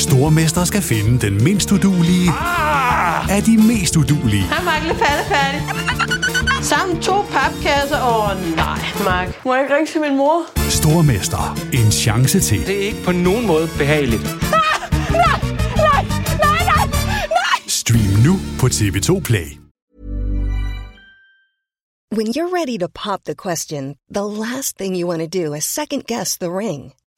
Stormester skal finde den mindst udulige Ah! af de mest udulige. Hej, Mark. Lidt færdig. Sammen to papkasser. Åh, oh, nej, Mark. Må jeg ikke ringe til min mor? Stormester. En chance til. Det er ikke på nogen måde behageligt. Stream nu på TV2 Play. When you're ready to pop the question, the last thing you want to do is second guess the ring.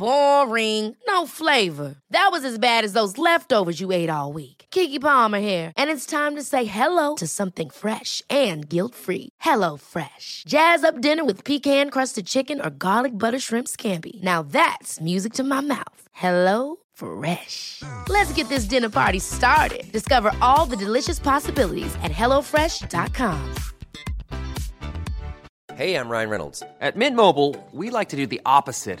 Boring. No flavor. That was as bad as those leftovers you ate all week. Kiki Palmer here, and it's time to say hello to something fresh and guilt-free. Hello Fresh. Jazz up dinner with pecan-crusted chicken or garlic butter shrimp scampi. Now that's music to my mouth. Hello Fresh. Let's get this dinner party started. Discover all the delicious possibilities at hellofresh.com. Hey, I'm Ryan Reynolds. At Mint Mobile, we like to do the opposite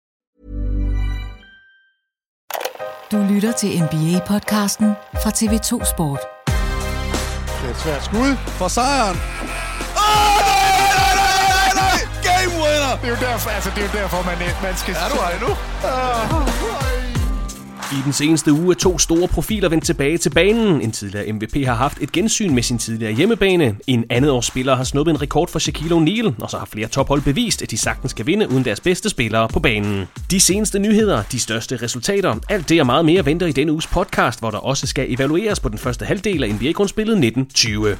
Du lytter til NBA-podcasten fra TV2 Sport. Det er et svært skud for sejren. Åh, oh, nej, nej, nej, nej, nej! Game winner! Det er jo derfor, altså, det er jo derfor man, man skal... Er du her endnu? I den seneste uge er to store profiler vendt tilbage til banen. En tidligere MVP har haft et gensyn med sin tidligere hjemmebane. En andet års spiller har snuppet en rekord for Shaquille O'Neal, og så har flere tophold bevist, at de sagtens kan vinde uden deres bedste spillere på banen. De seneste nyheder, de største resultater, alt det og meget mere venter i denne uges podcast, hvor der også skal evalueres på den første halvdel af NBA-grundspillet 1920.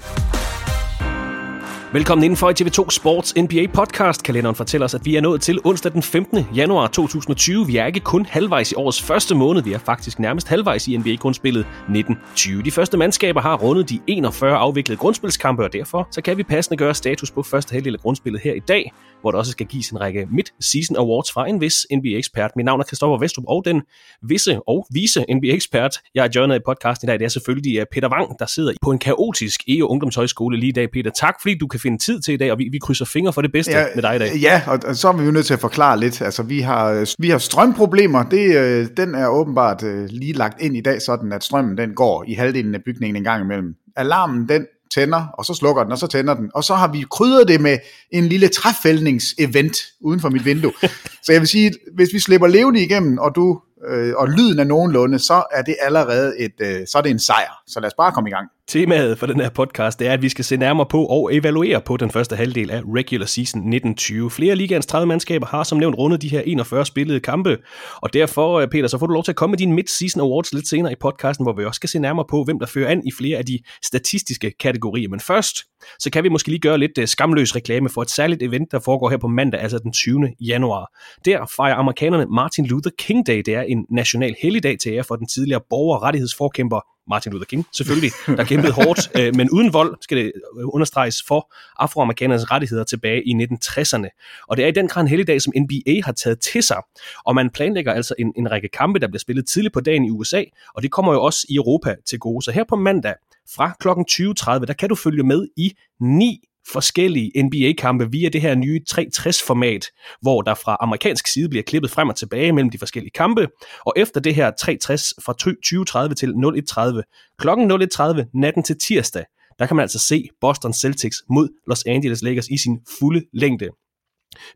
Velkommen indenfor i TV2 Sports NBA podcast. Kalenderen fortæller os, at vi er nået til onsdag den 15. januar 2020. Vi er ikke kun halvvejs i årets første måned, vi er faktisk nærmest halvvejs i NBA-grundspillet 1920. De første mandskaber har rundet de 41 afviklede grundspilskampe, og derfor så kan vi passende gøre status på første halvdel af grundspillet her i dag, hvor der også skal gives en række Mid-Season Awards fra en vis NBA-ekspert. Mit navn er Christoffer Vestrup, og den visse og vise NBA-ekspert, jeg er joinet i podcasten i dag, det er selvfølgelig øh, Peter Wang, der sidder på en kaotisk EO Ungdomshøjskole lige i dag. Peter, tak fordi du kan finde tid til i dag, og vi, vi krydser fingre for det bedste ja, med dig i dag. Ja, og, og så er vi jo nødt til at forklare lidt. Altså, vi har, vi har strømproblemer. Det, øh, den er åbenbart øh, lige lagt ind i dag, sådan at strømmen den går i halvdelen af bygningen en gang imellem. Alarmen den tænder, og så slukker den, og så tænder den. Og så har vi krydret det med en lille træfældningsevent uden for mit vindue. så jeg vil sige, hvis vi slipper levende igennem, og du øh, og lyden er nogenlunde, så er det allerede et, øh, så er det en sejr. Så lad os bare komme i gang. Temaet for den her podcast det er, at vi skal se nærmere på og evaluere på den første halvdel af regular season 1920. Flere af ligaens 30 mandskaber har som nævnt rundet de her 41 spillede kampe, og derfor, øh, Peter, så får du lov til at komme med din mid-season awards lidt senere i podcasten, hvor vi også skal se nærmere på, hvem der fører an i flere af de statistiske kategorier. Men først, så kan vi måske lige gøre lidt øh, skamløs reklame for et særligt event, der foregår her på mandag, altså den 20. januar. Der fejrer amerikanerne Martin Luther King Day. Det er en national helligdag til ære for den tidligere borgerrettighedsforkæmper Martin Luther King, selvfølgelig, der kæmpede hårdt, øh, men uden vold, skal det understreges, for afroamerikanernes rettigheder tilbage i 1960'erne. Og det er i den grad en helligdag, som NBA har taget til sig, og man planlægger altså en, en række kampe, der bliver spillet tidligt på dagen i USA, og det kommer jo også i Europa til gode. Så her på mandag fra kl. 20.30, der kan du følge med i ni forskellige NBA-kampe via det her nye 360-format, hvor der fra amerikansk side bliver klippet frem og tilbage mellem de forskellige kampe. Og efter det her 360 fra 2030 til 0130, klokken 0130 natten til tirsdag, der kan man altså se Boston Celtics mod Los Angeles Lakers i sin fulde længde.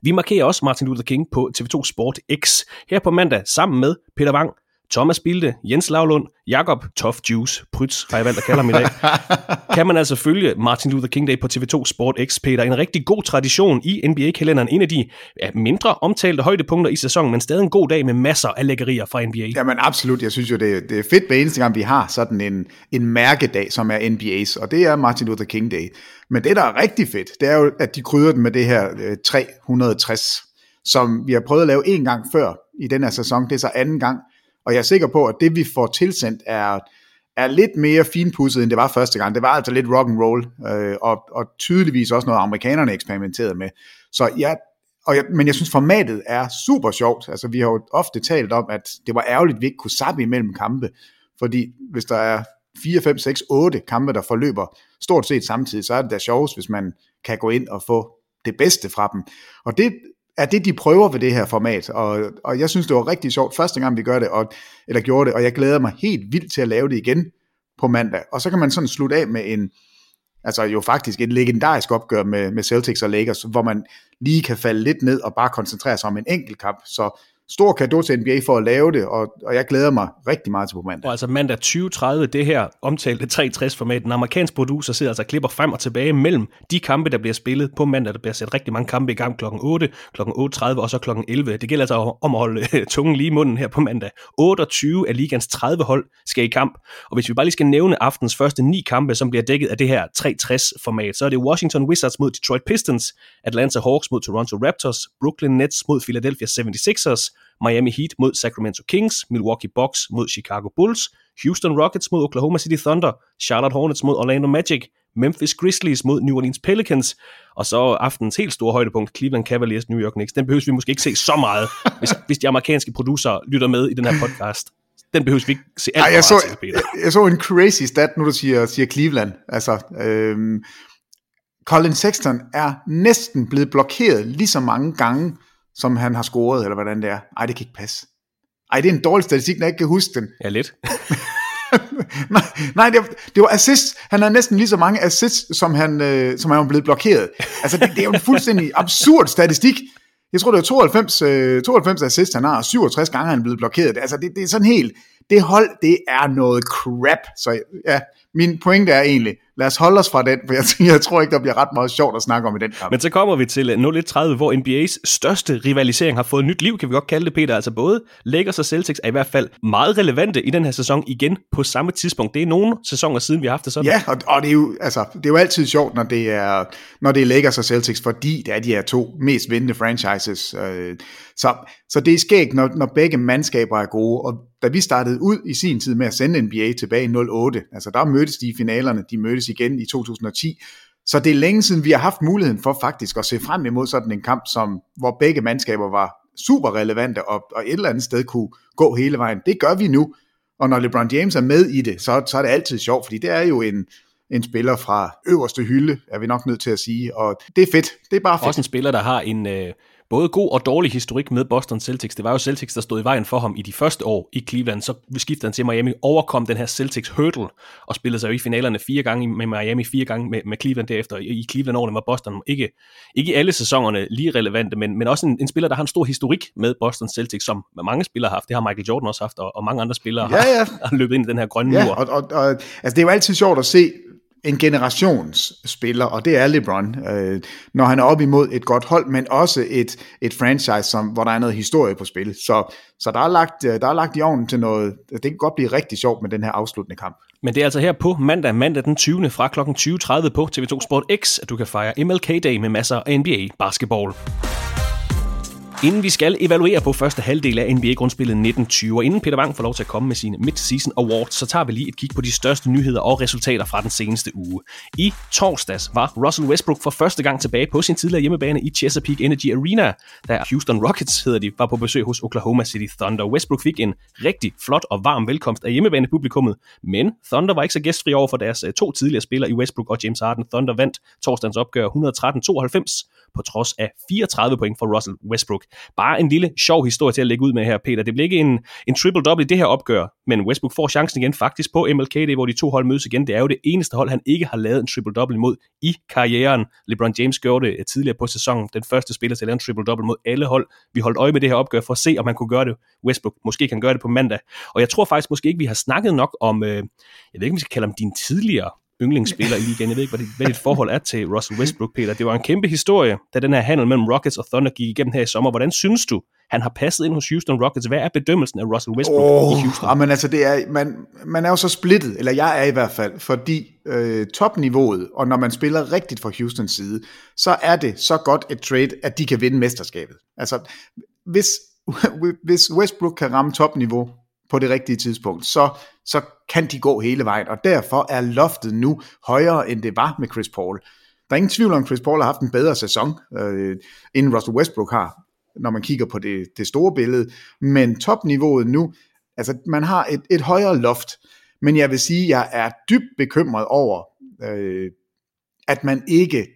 Vi markerer også Martin Luther King på TV2 Sport X her på mandag sammen med Peter Wang, Thomas Bilde, Jens Lavlund, Jakob Tough Juice, Prytz har jeg valgt at kalde ham i dag, kan man altså følge Martin Luther King Day på TV2 Sport X, Peter. En rigtig god tradition i NBA-kalenderen. En af de ja, mindre omtalte højdepunkter i sæsonen, men stadig en god dag med masser af lækkerier fra NBA. Jamen absolut, jeg synes jo, det, det er fedt hver eneste gang, vi har sådan en, en mærkedag, som er NBA's, og det er Martin Luther King Day. Men det, der er rigtig fedt, det er jo, at de krydder den med det her øh, 360, som vi har prøvet at lave en gang før i den her sæson. Det er så anden gang, og jeg er sikker på, at det vi får tilsendt er, er lidt mere finpudset, end det var første gang. Det var altså lidt rock and roll, øh, og, og tydeligvis også noget, amerikanerne eksperimenterede med. Så ja, og jeg, men jeg synes, formatet er super sjovt. Altså, vi har jo ofte talt om, at det var ærgerligt, at vi ikke kunne sappe imellem kampe. Fordi hvis der er 4, 5, 6, 8 kampe, der forløber stort set samtidig, så er det da sjovest, hvis man kan gå ind og få det bedste fra dem. Og det er det, de prøver ved det her format, og, og jeg synes, det var rigtig sjovt første gang, vi gør det, og, eller gjorde det, og jeg glæder mig helt vildt til at lave det igen på mandag. Og så kan man sådan slutte af med en, altså jo faktisk et legendarisk opgør med, med Celtics og Lakers, hvor man lige kan falde lidt ned og bare koncentrere sig om en enkelt kamp. Så stor kado til NBA for at lave det, og, og jeg glæder mig rigtig meget til på mandag. Og altså mandag 2030, det her omtalte 360-format, den amerikanske producer sidder altså og klipper frem og tilbage mellem de kampe, der bliver spillet på mandag. Der bliver sat rigtig mange kampe i gang kl. 8, kl. 8.30 og så kl. 11. Det gælder altså om at holde øh, tungen lige i munden her på mandag. 28 af ligans 30 hold skal i kamp, og hvis vi bare lige skal nævne aftens første ni kampe, som bliver dækket af det her 360-format, så er det Washington Wizards mod Detroit Pistons, Atlanta Hawks mod Toronto Raptors, Brooklyn Nets mod Philadelphia 76ers, Miami Heat mod Sacramento Kings, Milwaukee Bucks mod Chicago Bulls, Houston Rockets mod Oklahoma City Thunder, Charlotte Hornets mod Orlando Magic, Memphis Grizzlies mod New Orleans Pelicans, og så aftens helt store højdepunkt, Cleveland Cavaliers New York Knicks. Den behøver vi måske ikke se så meget, hvis, hvis de amerikanske producer lytter med i den her podcast. Den behøver vi ikke se alt Ej, jeg, så, til, Peter. jeg, jeg så en crazy stat, nu du siger, siger Cleveland. Altså, øhm, Colin Sexton er næsten blevet blokeret lige så mange gange, som han har scoret, eller hvordan det er. Ej, det kan ikke passe. Ej, det er en dårlig statistik, når jeg ikke kan huske den. Ja, lidt. nej, nej det, var, det var assist. Han har næsten lige så mange assists, som han, øh, som han er blevet blokeret. Altså, det, det er jo en fuldstændig absurd statistik. Jeg tror, det er 92, øh, 92 assist, han har, og 67 gange han er blevet blokeret. Altså, det, det er sådan helt... Det hold, det er noget crap. Så ja, min pointe er egentlig, lad os holde os fra den, for jeg, jeg tror ikke, der bliver ret meget sjovt at snakke om i den kamp. Men så kommer vi til 0130, hvor NBA's største rivalisering har fået nyt liv, kan vi godt kalde det, Peter. Altså både Lakers og Celtics er i hvert fald meget relevante i den her sæson igen på samme tidspunkt. Det er nogle sæsoner siden, vi har haft det sådan. Ja, og, og det, er jo, altså, det er jo altid sjovt, når det er, når det er Lakers og Celtics, fordi det er de her to mest vindende franchises. Øh, så, så det er skægt, når, når begge mandskaber er gode, og da vi startede ud i sin tid med at sende NBA tilbage i 08, altså der mødtes de i finalerne, de mødtes igen i 2010, så det er længe siden, vi har haft muligheden for faktisk at se frem imod sådan en kamp, som, hvor begge mandskaber var super relevante og, og et eller andet sted kunne gå hele vejen. Det gør vi nu, og når LeBron James er med i det, så, så er det altid sjovt, fordi det er jo en, en spiller fra øverste hylde, er vi nok nødt til at sige, og det er fedt. Det er bare fedt. Også en spiller, der har en... Øh både god og dårlig historik med Boston Celtics. Det var jo Celtics, der stod i vejen for ham i de første år i Cleveland. Så skiftede han til Miami, overkom den her Celtics hurdle og spillede sig jo i finalerne fire gange med Miami, fire gange med, med Cleveland derefter. I Cleveland-årene var Boston ikke, ikke i alle sæsonerne lige relevante, men, men også en, en spiller, der har en stor historik med Boston Celtics, som mange spillere har haft. Det har Michael Jordan også haft, og, og mange andre spillere ja, ja. Har, har løbet ind i den her grønne ja, mur. Og, og, og, altså det er jo altid sjovt at se en generationsspiller, og det er LeBron, øh, når han er op imod et godt hold, men også et, et franchise, som, hvor der er noget historie på spil. Så, så der, er lagt, øh, der er lagt i ovnen til noget, det kan godt blive rigtig sjovt med den her afsluttende kamp. Men det er altså her på mandag, mandag den 20. fra kl. 20.30 på TV2 Sport X, at du kan fejre MLK Day med masser af NBA basketball. Inden vi skal evaluere på første halvdel af NBA-grundspillet 1920, og inden Peter Wang får lov til at komme med sine Mid-Season Awards, så tager vi lige et kig på de største nyheder og resultater fra den seneste uge. I torsdags var Russell Westbrook for første gang tilbage på sin tidligere hjemmebane i Chesapeake Energy Arena, da Houston Rockets, hedder de, var på besøg hos Oklahoma City Thunder. Westbrook fik en rigtig flot og varm velkomst af hjemmebanepublikummet, men Thunder var ikke så gæstfri over for deres øh, to tidligere spillere i Westbrook og James Harden. Thunder vandt torsdagens opgør 113-92 på trods af 34 point for Russell Westbrook. Bare en lille sjov historie til at lægge ud med her, Peter. Det bliver ikke en, en triple-double i det her opgør, men Westbrook får chancen igen faktisk på MLK Day, hvor de to hold mødes igen. Det er jo det eneste hold, han ikke har lavet en triple-double imod i karrieren. LeBron James gjorde det tidligere på sæsonen. Den første spiller til at lave en triple-double mod alle hold. Vi holdt øje med det her opgør for at se, om han kunne gøre det. Westbrook måske kan gøre det på mandag. Og jeg tror faktisk måske ikke, vi har snakket nok om, øh, jeg ved ikke, om vi skal kalde ham din tidligere yndlingsspiller i ligaen. Jeg ved ikke, hvad dit, hvad dit forhold er til Russell Westbrook, Peter. Det var en kæmpe historie, da den her handel mellem Rockets og Thunder gik igennem her i sommer. Hvordan synes du, han har passet ind hos Houston Rockets? Hvad er bedømmelsen af Russell Westbrook oh, i Houston? Men altså, det er, man, man er jo så splittet, eller jeg er i hvert fald, fordi øh, topniveauet, og når man spiller rigtigt fra Houstons side, så er det så godt et trade, at de kan vinde mesterskabet. Altså, hvis, hvis Westbrook kan ramme topniveau på det rigtige tidspunkt, så, så kan de gå hele vejen, og derfor er loftet nu højere, end det var med Chris Paul. Der er ingen tvivl om, at Chris Paul har haft en bedre sæson, øh, end Russell Westbrook har, når man kigger på det, det store billede, men topniveauet nu, altså man har et, et højere loft, men jeg vil sige, at jeg er dybt bekymret over, øh, at man ikke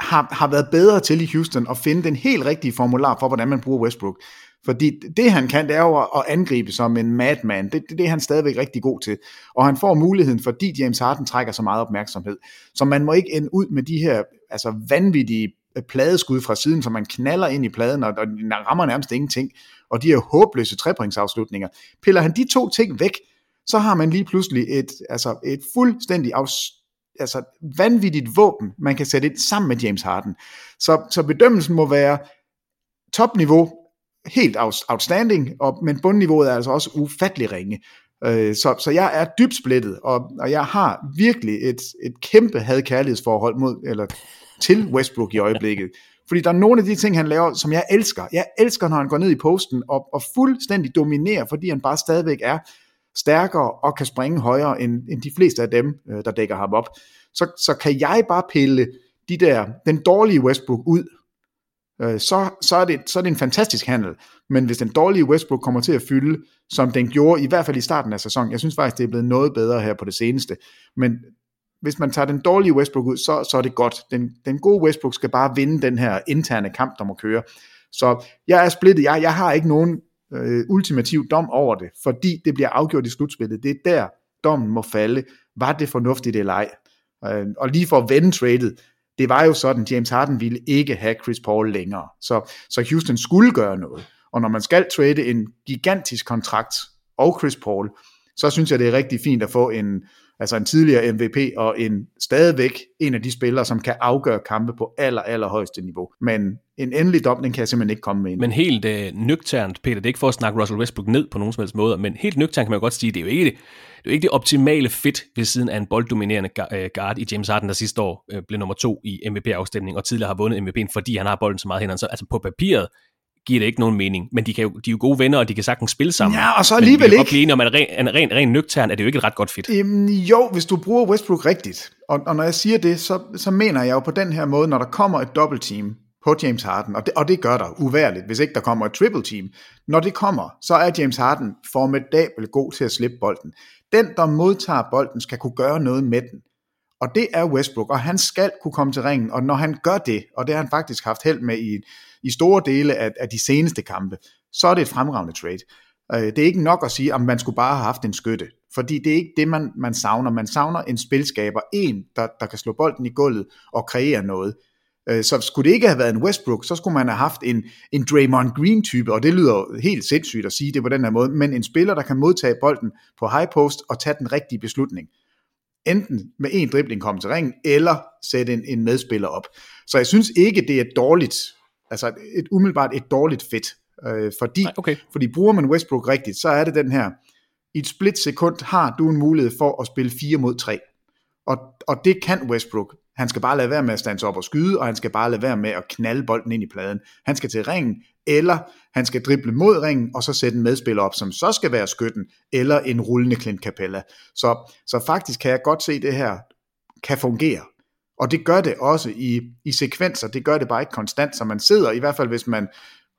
har, har været bedre til i Houston at finde den helt rigtige formular for, hvordan man bruger Westbrook. Fordi det han kan, det er jo at angribe som en madman. Det, det, det er han stadigvæk rigtig god til. Og han får muligheden, fordi James Harden trækker så meget opmærksomhed. Så man må ikke ende ud med de her altså vanvittige øh, pladeskud fra siden, som man knaller ind i pladen, og, og rammer nærmest ingenting. Og de her håbløse trepointsafslutninger. Piller han de to ting væk, så har man lige pludselig et, altså et fuldstændig afs- altså vanvittigt våben, man kan sætte ind sammen med James Harden. Så, så bedømmelsen må være topniveau, helt outstanding, og, men bundniveauet er altså også ufattelig ringe. Øh, så, så jeg er dybt splittet, og, og jeg har virkelig et, et kæmpe had-kærlighedsforhold mod, eller til Westbrook i øjeblikket. Fordi der er nogle af de ting, han laver, som jeg elsker. Jeg elsker, når han går ned i posten og, og fuldstændig dominerer, fordi han bare stadigvæk er stærkere og kan springe højere end, end de fleste af dem, øh, der dækker ham op. Så, så kan jeg bare pille de der, den dårlige Westbrook ud, øh, så, så, er det, så er det en fantastisk handel. Men hvis den dårlige Westbrook kommer til at fylde, som den gjorde, i hvert fald i starten af sæsonen, jeg synes faktisk, det er blevet noget bedre her på det seneste, men hvis man tager den dårlige Westbrook ud, så, så er det godt. Den, den gode Westbrook skal bare vinde den her interne kamp, der må køre. Så jeg er splittet. Jeg, jeg har ikke nogen øh, ultimativ dom over det, fordi det bliver afgjort i slutspillet. Det er der, dommen må falde. Var det fornuftigt eller ej? Øh, og lige for at vende tradet, det var jo sådan, James Harden ville ikke have Chris Paul længere. Så, så Houston skulle gøre noget. Og når man skal trade en gigantisk kontrakt og Chris Paul, så synes jeg, det er rigtig fint at få en, altså en tidligere MVP og en stadigvæk en af de spillere, som kan afgøre kampe på aller, aller højeste niveau. Men en endelig dom, den kan jeg simpelthen ikke komme med. Men helt øh, nøgternt, Peter, det er ikke for at snakke Russell Westbrook ned på nogen som helst måde, men helt nøgternt kan man godt sige, det er jo ikke det, det, er jo ikke det optimale fit ved siden af en bolddominerende øh, guard i James Harden, der sidste år øh, blev nummer to i MVP-afstemning, og tidligere har vundet MVP'en, fordi han har bolden så meget hænderne. Så altså på papiret giver det ikke nogen mening. Men de, kan jo, de er jo gode venner, og de kan sagtens spille sammen. Ja, og så alligevel ikke. Men blive enige om, at ren, en ren, ren nøgtern er det jo ikke et ret godt fit. Jamen, jo, hvis du bruger Westbrook rigtigt. Og, og når jeg siger det, så, så mener jeg jo på den her måde, når der kommer et double team på James Harden, og det, og det gør der uværligt, hvis ikke der kommer et triple team. Når det kommer, så er James Harden formidabel god til at slippe bolden. Den, der modtager bolden, skal kunne gøre noget med den. Og det er Westbrook, og han skal kunne komme til ringen, og når han gør det, og det har han faktisk haft held med i, i store dele af, af de seneste kampe, så er det et fremragende trade. Øh, det er ikke nok at sige, at man skulle bare have haft en skytte, fordi det er ikke det, man, man savner. Man savner en spilskaber, en, der, der kan slå bolden i gulvet og kreere noget. Øh, så skulle det ikke have været en Westbrook, så skulle man have haft en, en Draymond Green type, og det lyder helt sindssygt at sige det på den her måde, men en spiller, der kan modtage bolden på high post og tage den rigtige beslutning. Enten med en dribling komme til ringen, eller sætte en, en medspiller op. Så jeg synes ikke, det er dårligt altså et umiddelbart et dårligt fit. Øh, fordi, Nej, okay. fordi bruger man Westbrook rigtigt, så er det den her, i et split sekund har du en mulighed for at spille 4 mod 3. Og, og det kan Westbrook. Han skal bare lade være med at stande op og skyde, og han skal bare lade være med at knalde bolden ind i pladen. Han skal til ringen, eller han skal drible mod ringen, og så sætte en medspiller op, som så skal være skytten, eller en rullende Clint Capella. Så, så faktisk kan jeg godt se, at det her kan fungere. Og det gør det også i, i sekvenser, det gør det bare ikke konstant, så man sidder, i hvert fald hvis man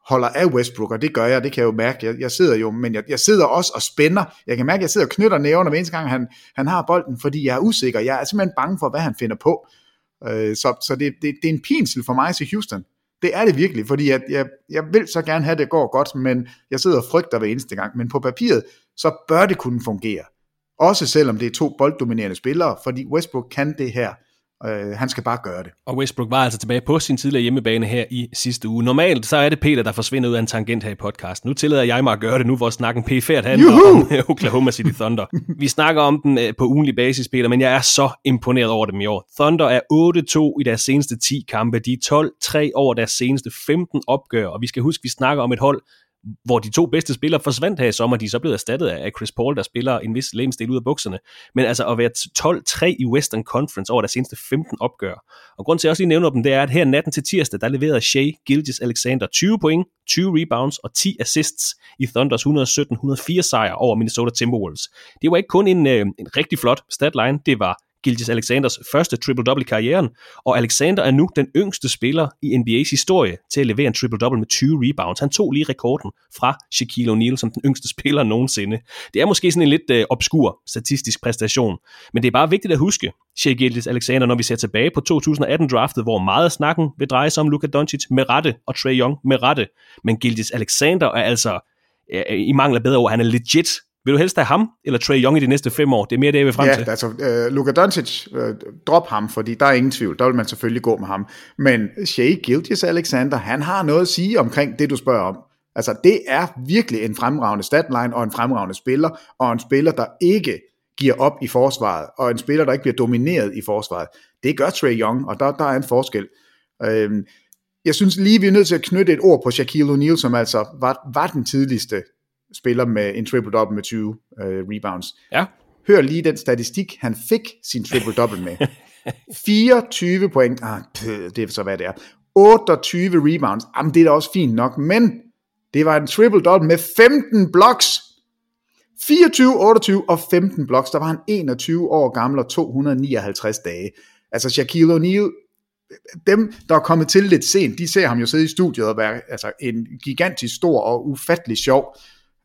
holder af Westbrook, og det gør jeg, det kan jeg jo mærke, jeg, jeg sidder jo, men jeg, jeg sidder også og spænder, jeg kan mærke, at jeg sidder og knytter næverne hver eneste gang, han, han har bolden, fordi jeg er usikker, jeg er simpelthen bange for, hvad han finder på. Øh, så så det, det, det er en pinsel for mig til Houston. Det er det virkelig, fordi jeg, jeg, jeg vil så gerne have, at det går godt, men jeg sidder og frygter hver eneste gang. Men på papiret, så bør det kunne fungere. Også selvom det er to bolddominerende spillere, fordi Westbrook kan det her. Øh, han skal bare gøre det. Og Westbrook var altså tilbage på sin tidligere hjemmebane her i sidste uge. Normalt så er det Peter, der forsvinder ud af en tangent her i podcasten. Nu tillader jeg mig at gøre det nu, hvor snakken p-færd handler Juhu! om Oklahoma City Thunder. Vi snakker om den øh, på ugenlig basis, Peter, men jeg er så imponeret over dem i år. Thunder er 8-2 i deres seneste 10 kampe. De er 12-3 over deres seneste 15 opgør, og vi skal huske, vi snakker om et hold, hvor de to bedste spillere forsvandt her i sommer, de er så blevet erstattet af Chris Paul, der spiller en vis lemstil ud af bukserne. Men altså at være 12-3 i Western Conference over deres seneste 15 opgør. Og grund til at jeg også lige nævner dem, det er, at her natten til tirsdag, der leverede Shea Gilgis Alexander 20 point, 20 rebounds og 10 assists i Thunders 117-104 sejr over Minnesota Timberwolves. Det var ikke kun en, øh, en rigtig flot statline, det var Gilgis Alexanders første triple-double i karrieren, og Alexander er nu den yngste spiller i NBA's historie til at levere en triple-double med 20 rebounds. Han tog lige rekorden fra Shaquille O'Neal som den yngste spiller nogensinde. Det er måske sådan en lidt øh, obskur statistisk præstation, men det er bare vigtigt at huske, Shea Gilgis Alexander, når vi ser tilbage på 2018-draftet, hvor meget af snakken vil dreje sig om Luka Doncic med rette, og Trey Young med rette. Men Gilgis Alexander er altså, øh, i mangel af bedre ord, han er legit vil du helst have ham eller Trey Young i de næste fem år? Det er mere det, jeg vil frem ja, til. Ja, altså uh, Luka Doncic, uh, drop ham, fordi der er ingen tvivl. Der vil man selvfølgelig gå med ham. Men Shea Gilgis Alexander, han har noget at sige omkring det, du spørger om. Altså, det er virkelig en fremragende statline og en fremragende spiller, og en spiller, der ikke giver op i forsvaret, og en spiller, der ikke bliver domineret i forsvaret. Det gør Trey Young, og der, der er en forskel. Uh, jeg synes lige, vi er nødt til at knytte et ord på Shaquille O'Neal, som altså var, var den tidligste spiller med en triple-double med 20 uh, øh, rebounds. Ja. Hør lige den statistik, han fik sin triple-double med. 24 point, ah, det er så hvad det er. 28 rebounds, jamen det er da også fint nok, men det var en triple-double med 15 blocks. 24, 28 og 15 blocks. Der var han 21 år gammel og 259 dage. Altså Shaquille O'Neal, dem, der er kommet til lidt sent, de ser ham jo sidde i studiet og være altså, en gigantisk stor og ufattelig sjov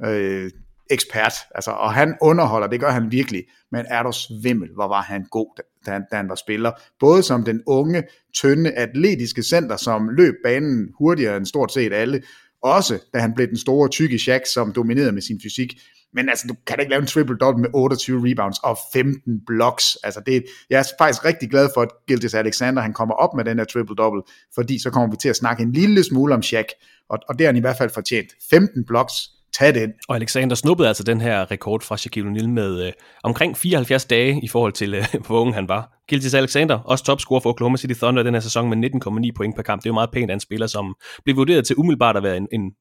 øh, ekspert, altså, og han underholder, det gør han virkelig, men er du svimmel, hvor var han god, da han, da han var spiller, både som den unge, tynde, atletiske center, som løb banen hurtigere end stort set alle, også da han blev den store, tykke Shaq, som dominerede med sin fysik, men altså, du kan da ikke lave en triple-double med 28 rebounds og 15 blocks. Altså, det, jeg er faktisk rigtig glad for, at Gildes Alexander han kommer op med den her triple-double, fordi så kommer vi til at snakke en lille smule om Shaq, og, og det har han i hvert fald fortjent. 15 blocks, tag den. Og Alexander snuppede altså den her rekord fra Shaquille O'Neal med øh, omkring 74 dage i forhold til, øh, hvor ung han var. Giltis Alexander, også topscorer for Oklahoma City Thunder den her sæson med 19,9 point per kamp. Det er jo meget pænt af en spiller, som blev vurderet til umiddelbart at være en, en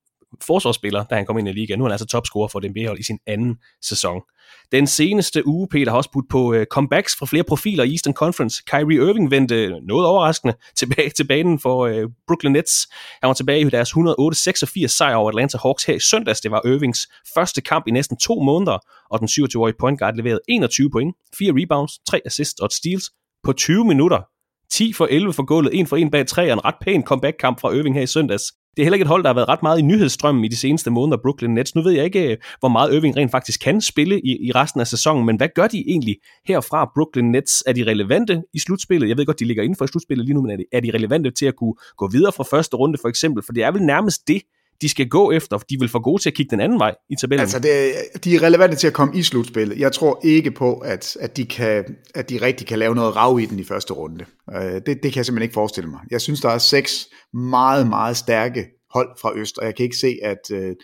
forsvarsspiller, da han kom ind i ligaen. Nu er han altså topscorer for den hold i sin anden sæson. Den seneste uge, Peter, har også budt på øh, comebacks fra flere profiler i Eastern Conference. Kyrie Irving vendte øh, noget overraskende tilbage til banen for øh, Brooklyn Nets. Han var tilbage i deres 108-86 sejr over Atlanta Hawks her i søndags. Det var Irvings første kamp i næsten to måneder, og den 27-årige point guard leverede 21 point, 4 rebounds, 3 assists og steals på 20 minutter. 10 for 11 for gulvet, 1 for 1 bag 3 og en ret pæn comeback-kamp fra Irving her i søndags. Det er heller ikke et hold, der har været ret meget i nyhedsstrømmen i de seneste måneder, Brooklyn Nets. Nu ved jeg ikke, øh, hvor meget Irving rent faktisk kan spille i, i resten af sæsonen, men hvad gør de egentlig herfra, Brooklyn Nets? Er de relevante i slutspillet? Jeg ved godt, de ligger inden for slutspillet lige nu, men er de, er de relevante til at kunne gå videre fra første runde, for eksempel? For det er vel nærmest det, de skal gå efter, de vil få gode til at kigge den anden vej i tabellen. Altså, det, de er relevante til at komme i slutspillet. Jeg tror ikke på, at, at, de, kan, at de rigtig kan lave noget rav i den i første runde. Uh, det, det kan jeg simpelthen ikke forestille mig. Jeg synes, der er seks meget, meget stærke hold fra Øst, og jeg kan ikke se, at, øh,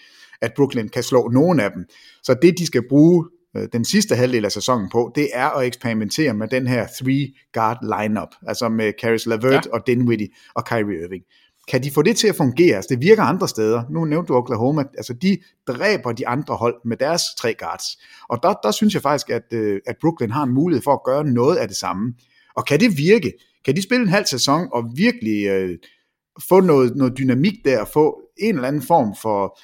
at Brooklyn kan slå nogen af dem. Så det, de skal bruge øh, den sidste halvdel af sæsonen på, det er at eksperimentere med den her three-guard lineup, altså med Caris LeVert ja. og Dinwiddie og Kyrie Irving. Kan de få det til at fungere? Altså, det virker andre steder. Nu nævnte du Oklahoma. Altså, de dræber de andre hold med deres tre guards. Og der, der synes jeg faktisk, at, øh, at Brooklyn har en mulighed for at gøre noget af det samme. Og kan det virke? Kan de spille en halv sæson og virkelig øh, få noget, noget dynamik der, få en eller anden form for,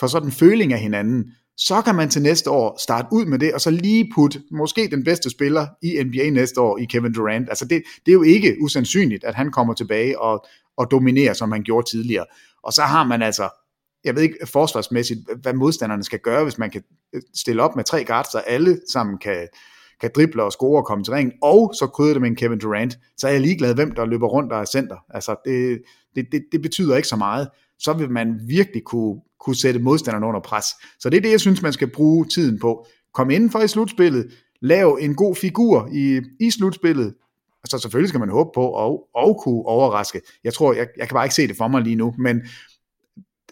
for sådan en føling af hinanden, så kan man til næste år starte ud med det, og så lige putte måske den bedste spiller i NBA næste år i Kevin Durant. Altså det, det er jo ikke usandsynligt, at han kommer tilbage og, og dominere, som han gjorde tidligere. Og så har man altså, jeg ved ikke forsvarsmæssigt, hvad modstanderne skal gøre, hvis man kan øh, stille op med tre guards, så alle sammen kan, kan drible og score og komme til ringen, og så krydder det med en Kevin Durant, så er jeg ligeglad, hvem der løber rundt og er center. Altså, det, det, det, det betyder ikke så meget. Så vil man virkelig kunne, kunne sætte modstanderne under pres. Så det er det, jeg synes, man skal bruge tiden på. Kom indenfor i slutspillet, lav en god figur i, i slutspillet, så selvfølgelig skal man håbe på at, at kunne overraske. Jeg tror, jeg, jeg kan bare ikke se det for mig lige nu, men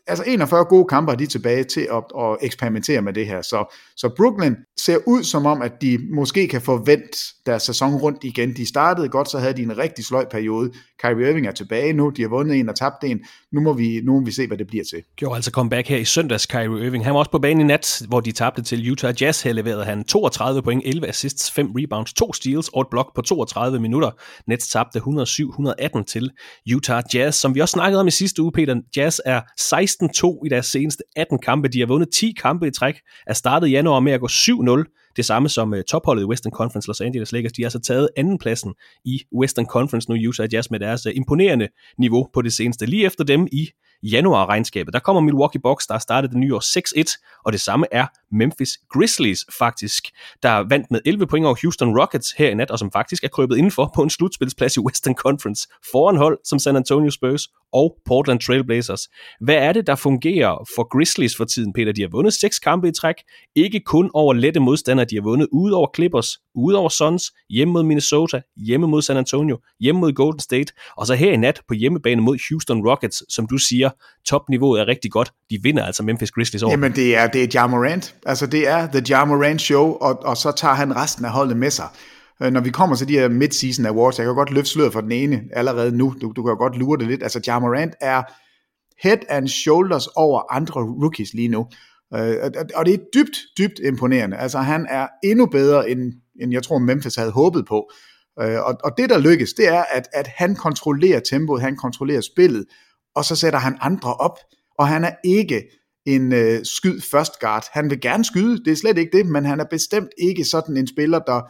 altså 41 gode kampe er de tilbage til at, at eksperimentere med det her. Så, så Brooklyn ser ud som om, at de måske kan forvente deres sæson rundt igen. De startede godt, så havde de en rigtig sløj periode. Kyrie Irving er tilbage nu, de har vundet en og tabt en. Nu må vi, nu må vi se, hvad det bliver til. Gjorde altså comeback her i søndags, Kyrie Irving. Han var også på banen i nat, hvor de tabte til Utah Jazz. Her leverede han 32 point, 11 assists, 5 rebounds, 2 steals og et blok på 32 minutter. Nets tabte 107-118 til Utah Jazz. Som vi også snakkede om i sidste uge, Peter, Jazz er 16 16-2 i deres seneste 18 kampe. De har vundet 10 kampe i træk, er startet i januar med at gå 7-0 det samme som uh, topholdet i Western Conference, Los Angeles Lakers. De har så taget andenpladsen i Western Conference nu, Utah Jazz, med deres uh, imponerende niveau på det seneste. Lige efter dem i januarregnskabet, der kommer Milwaukee Bucks, der har startet det nye år 6-1, og det samme er Memphis Grizzlies faktisk, der vandt med 11 point over Houston Rockets her i nat, og som faktisk er krøbet indenfor på en slutspilsplads i Western Conference, foran hold som San Antonio Spurs og Portland Trailblazers. Hvad er det, der fungerer for Grizzlies for tiden, Peter? De har vundet seks kampe i træk, ikke kun over lette modstandere, de har vundet ude over Clippers, ude over Suns, hjemme mod Minnesota, hjemme mod San Antonio, hjemme mod Golden State, og så her i nat på hjemmebane mod Houston Rockets, som du siger, topniveauet er rigtig godt. De vinder altså Memphis Grizzlies over. Jamen det er, det er Ja Morant. Altså det er The Ja Morant Show, og, og så tager han resten af holdet med sig. Øh, når vi kommer til de her mid-season awards, jeg kan godt løfte sløret for den ene allerede nu, du, du kan godt lure det lidt. Altså Ja Morant er head and shoulders over andre rookies lige nu. Øh, og det er dybt, dybt imponerende. Altså han er endnu bedre, end, end jeg tror Memphis havde håbet på. Øh, og, og det der lykkes, det er, at, at han kontrollerer tempoet, han kontrollerer spillet, og så sætter han andre op, og han er ikke en øh, skyd først guard. Han vil gerne skyde, det er slet ikke det, men han er bestemt ikke sådan en spiller, der,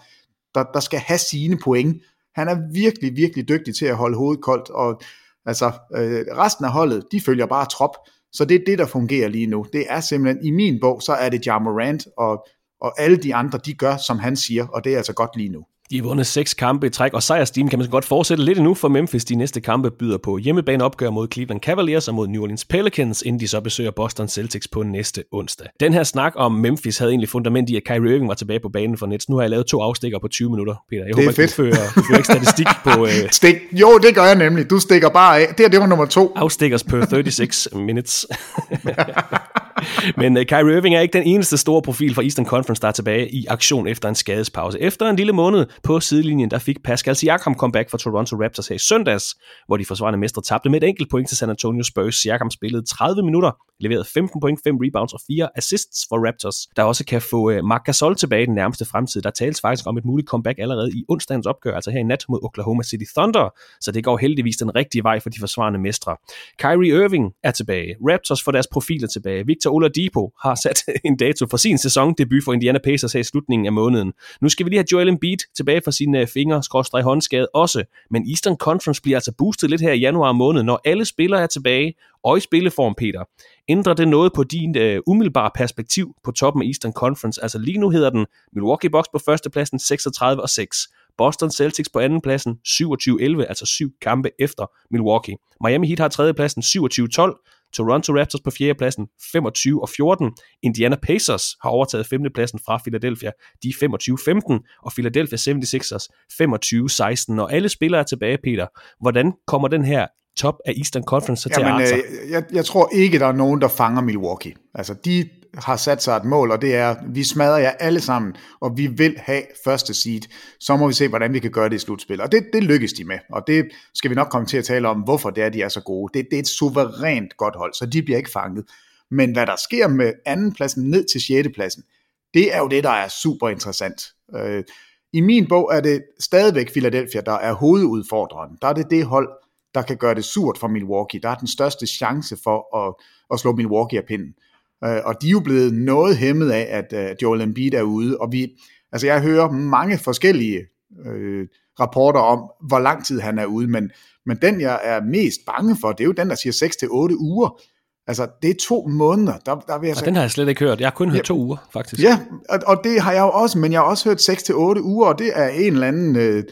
der, der skal have sine point. Han er virkelig, virkelig dygtig til at holde hovedet koldt, og altså øh, resten af holdet, de følger bare trop. Så det er det, der fungerer lige nu. Det er simpelthen, i min bog, så er det Ja Morant, og, og alle de andre, de gør, som han siger, og det er altså godt lige nu. De har vundet seks kampe i træk, og sejrstimen kan man godt fortsætte lidt endnu for Memphis. De næste kampe byder på hjemmebaneopgør mod Cleveland Cavaliers og mod New Orleans Pelicans, inden de så besøger Boston Celtics på næste onsdag. Den her snak om Memphis havde egentlig fundament i, at Kyrie Irving var tilbage på banen for Nets. Nu har jeg lavet to afstikker på 20 minutter, Peter. Jeg det håber, er fedt. du fører, du fører ikke statistik på... Øh... Stik. Jo, det gør jeg nemlig. Du stikker bare af. Det her, det var nummer to. Afstikkers per 36 minutes. Men uh, Kyrie Irving er ikke den eneste store profil fra Eastern Conference, der er tilbage i aktion efter en skadespause. Efter en lille måned på sidelinjen, der fik Pascal Siakam comeback for Toronto Raptors her i søndags, hvor de forsvarende mestre tabte med et enkelt point til San Antonio Spurs. Siakam spillede 30 minutter, leverede 15 point, 5 rebounds og 4 assists for Raptors, der også kan få uh, Marc Gasol tilbage i den nærmeste fremtid. Der tales faktisk om et muligt comeback allerede i onsdagens opgør, altså her i nat mod Oklahoma City Thunder, så det går heldigvis den rigtige vej for de forsvarende mestre. Kyrie Irving er tilbage, Raptors får deres profiler tilbage, Victor Oladipo har sat en dato for sin sæsondebut for Indiana Pacers her i slutningen af måneden. Nu skal vi lige have Joel Embiid tilbage fra sine øh, fingre håndskade også, men Eastern Conference bliver altså boostet lidt her i januar måned, når alle spillere er tilbage og i spilleform, Peter. Ændrer det noget på din uh, umiddelbare perspektiv på toppen af Eastern Conference? Altså lige nu hedder den Milwaukee Bucks på førstepladsen 36 og 6. Boston Celtics på andenpladsen 27-11, altså syv kampe efter Milwaukee. Miami Heat har tredjepladsen 27-12, Toronto Raptors på fjerdepladsen 25 og 14. Indiana Pacers har overtaget femtepladsen fra Philadelphia. De er 25-15, og Philadelphia 76ers 25-16. Når alle spillere er tilbage, Peter, hvordan kommer den her top af Eastern Conference så til Jamen, at øh, jeg, jeg tror ikke, der er nogen, der fanger Milwaukee. Altså, de har sat sig et mål, og det er, vi smadrer jer alle sammen, og vi vil have første seed. Så må vi se, hvordan vi kan gøre det i slutspil. Og det, det lykkes de med, og det skal vi nok komme til at tale om, hvorfor det er, de er så gode. Det, det er et suverænt godt hold, så de bliver ikke fanget. Men hvad der sker med andenpladsen ned til sjettepladsen, det er jo det, der er super interessant. Øh, I min bog er det stadigvæk Philadelphia, der er hovedudfordreren. Der er det det hold, der kan gøre det surt for Milwaukee. Der er den største chance for at, at slå Milwaukee af pinden. Øh, og de er jo blevet noget hæmmet af, at uh, Joel Embiid er ude, og vi, altså jeg hører mange forskellige øh, rapporter om, hvor lang tid han er ude, men, men den jeg er mest bange for, det er jo den, der siger 6-8 uger. Altså, det er to måneder. Der, der vil jeg og den har jeg slet ikke hørt. Jeg har kun hørt ja, to uger, faktisk. Ja, og, og det har jeg jo også, men jeg har også hørt 6-8 uger, og det er en eller anden øh,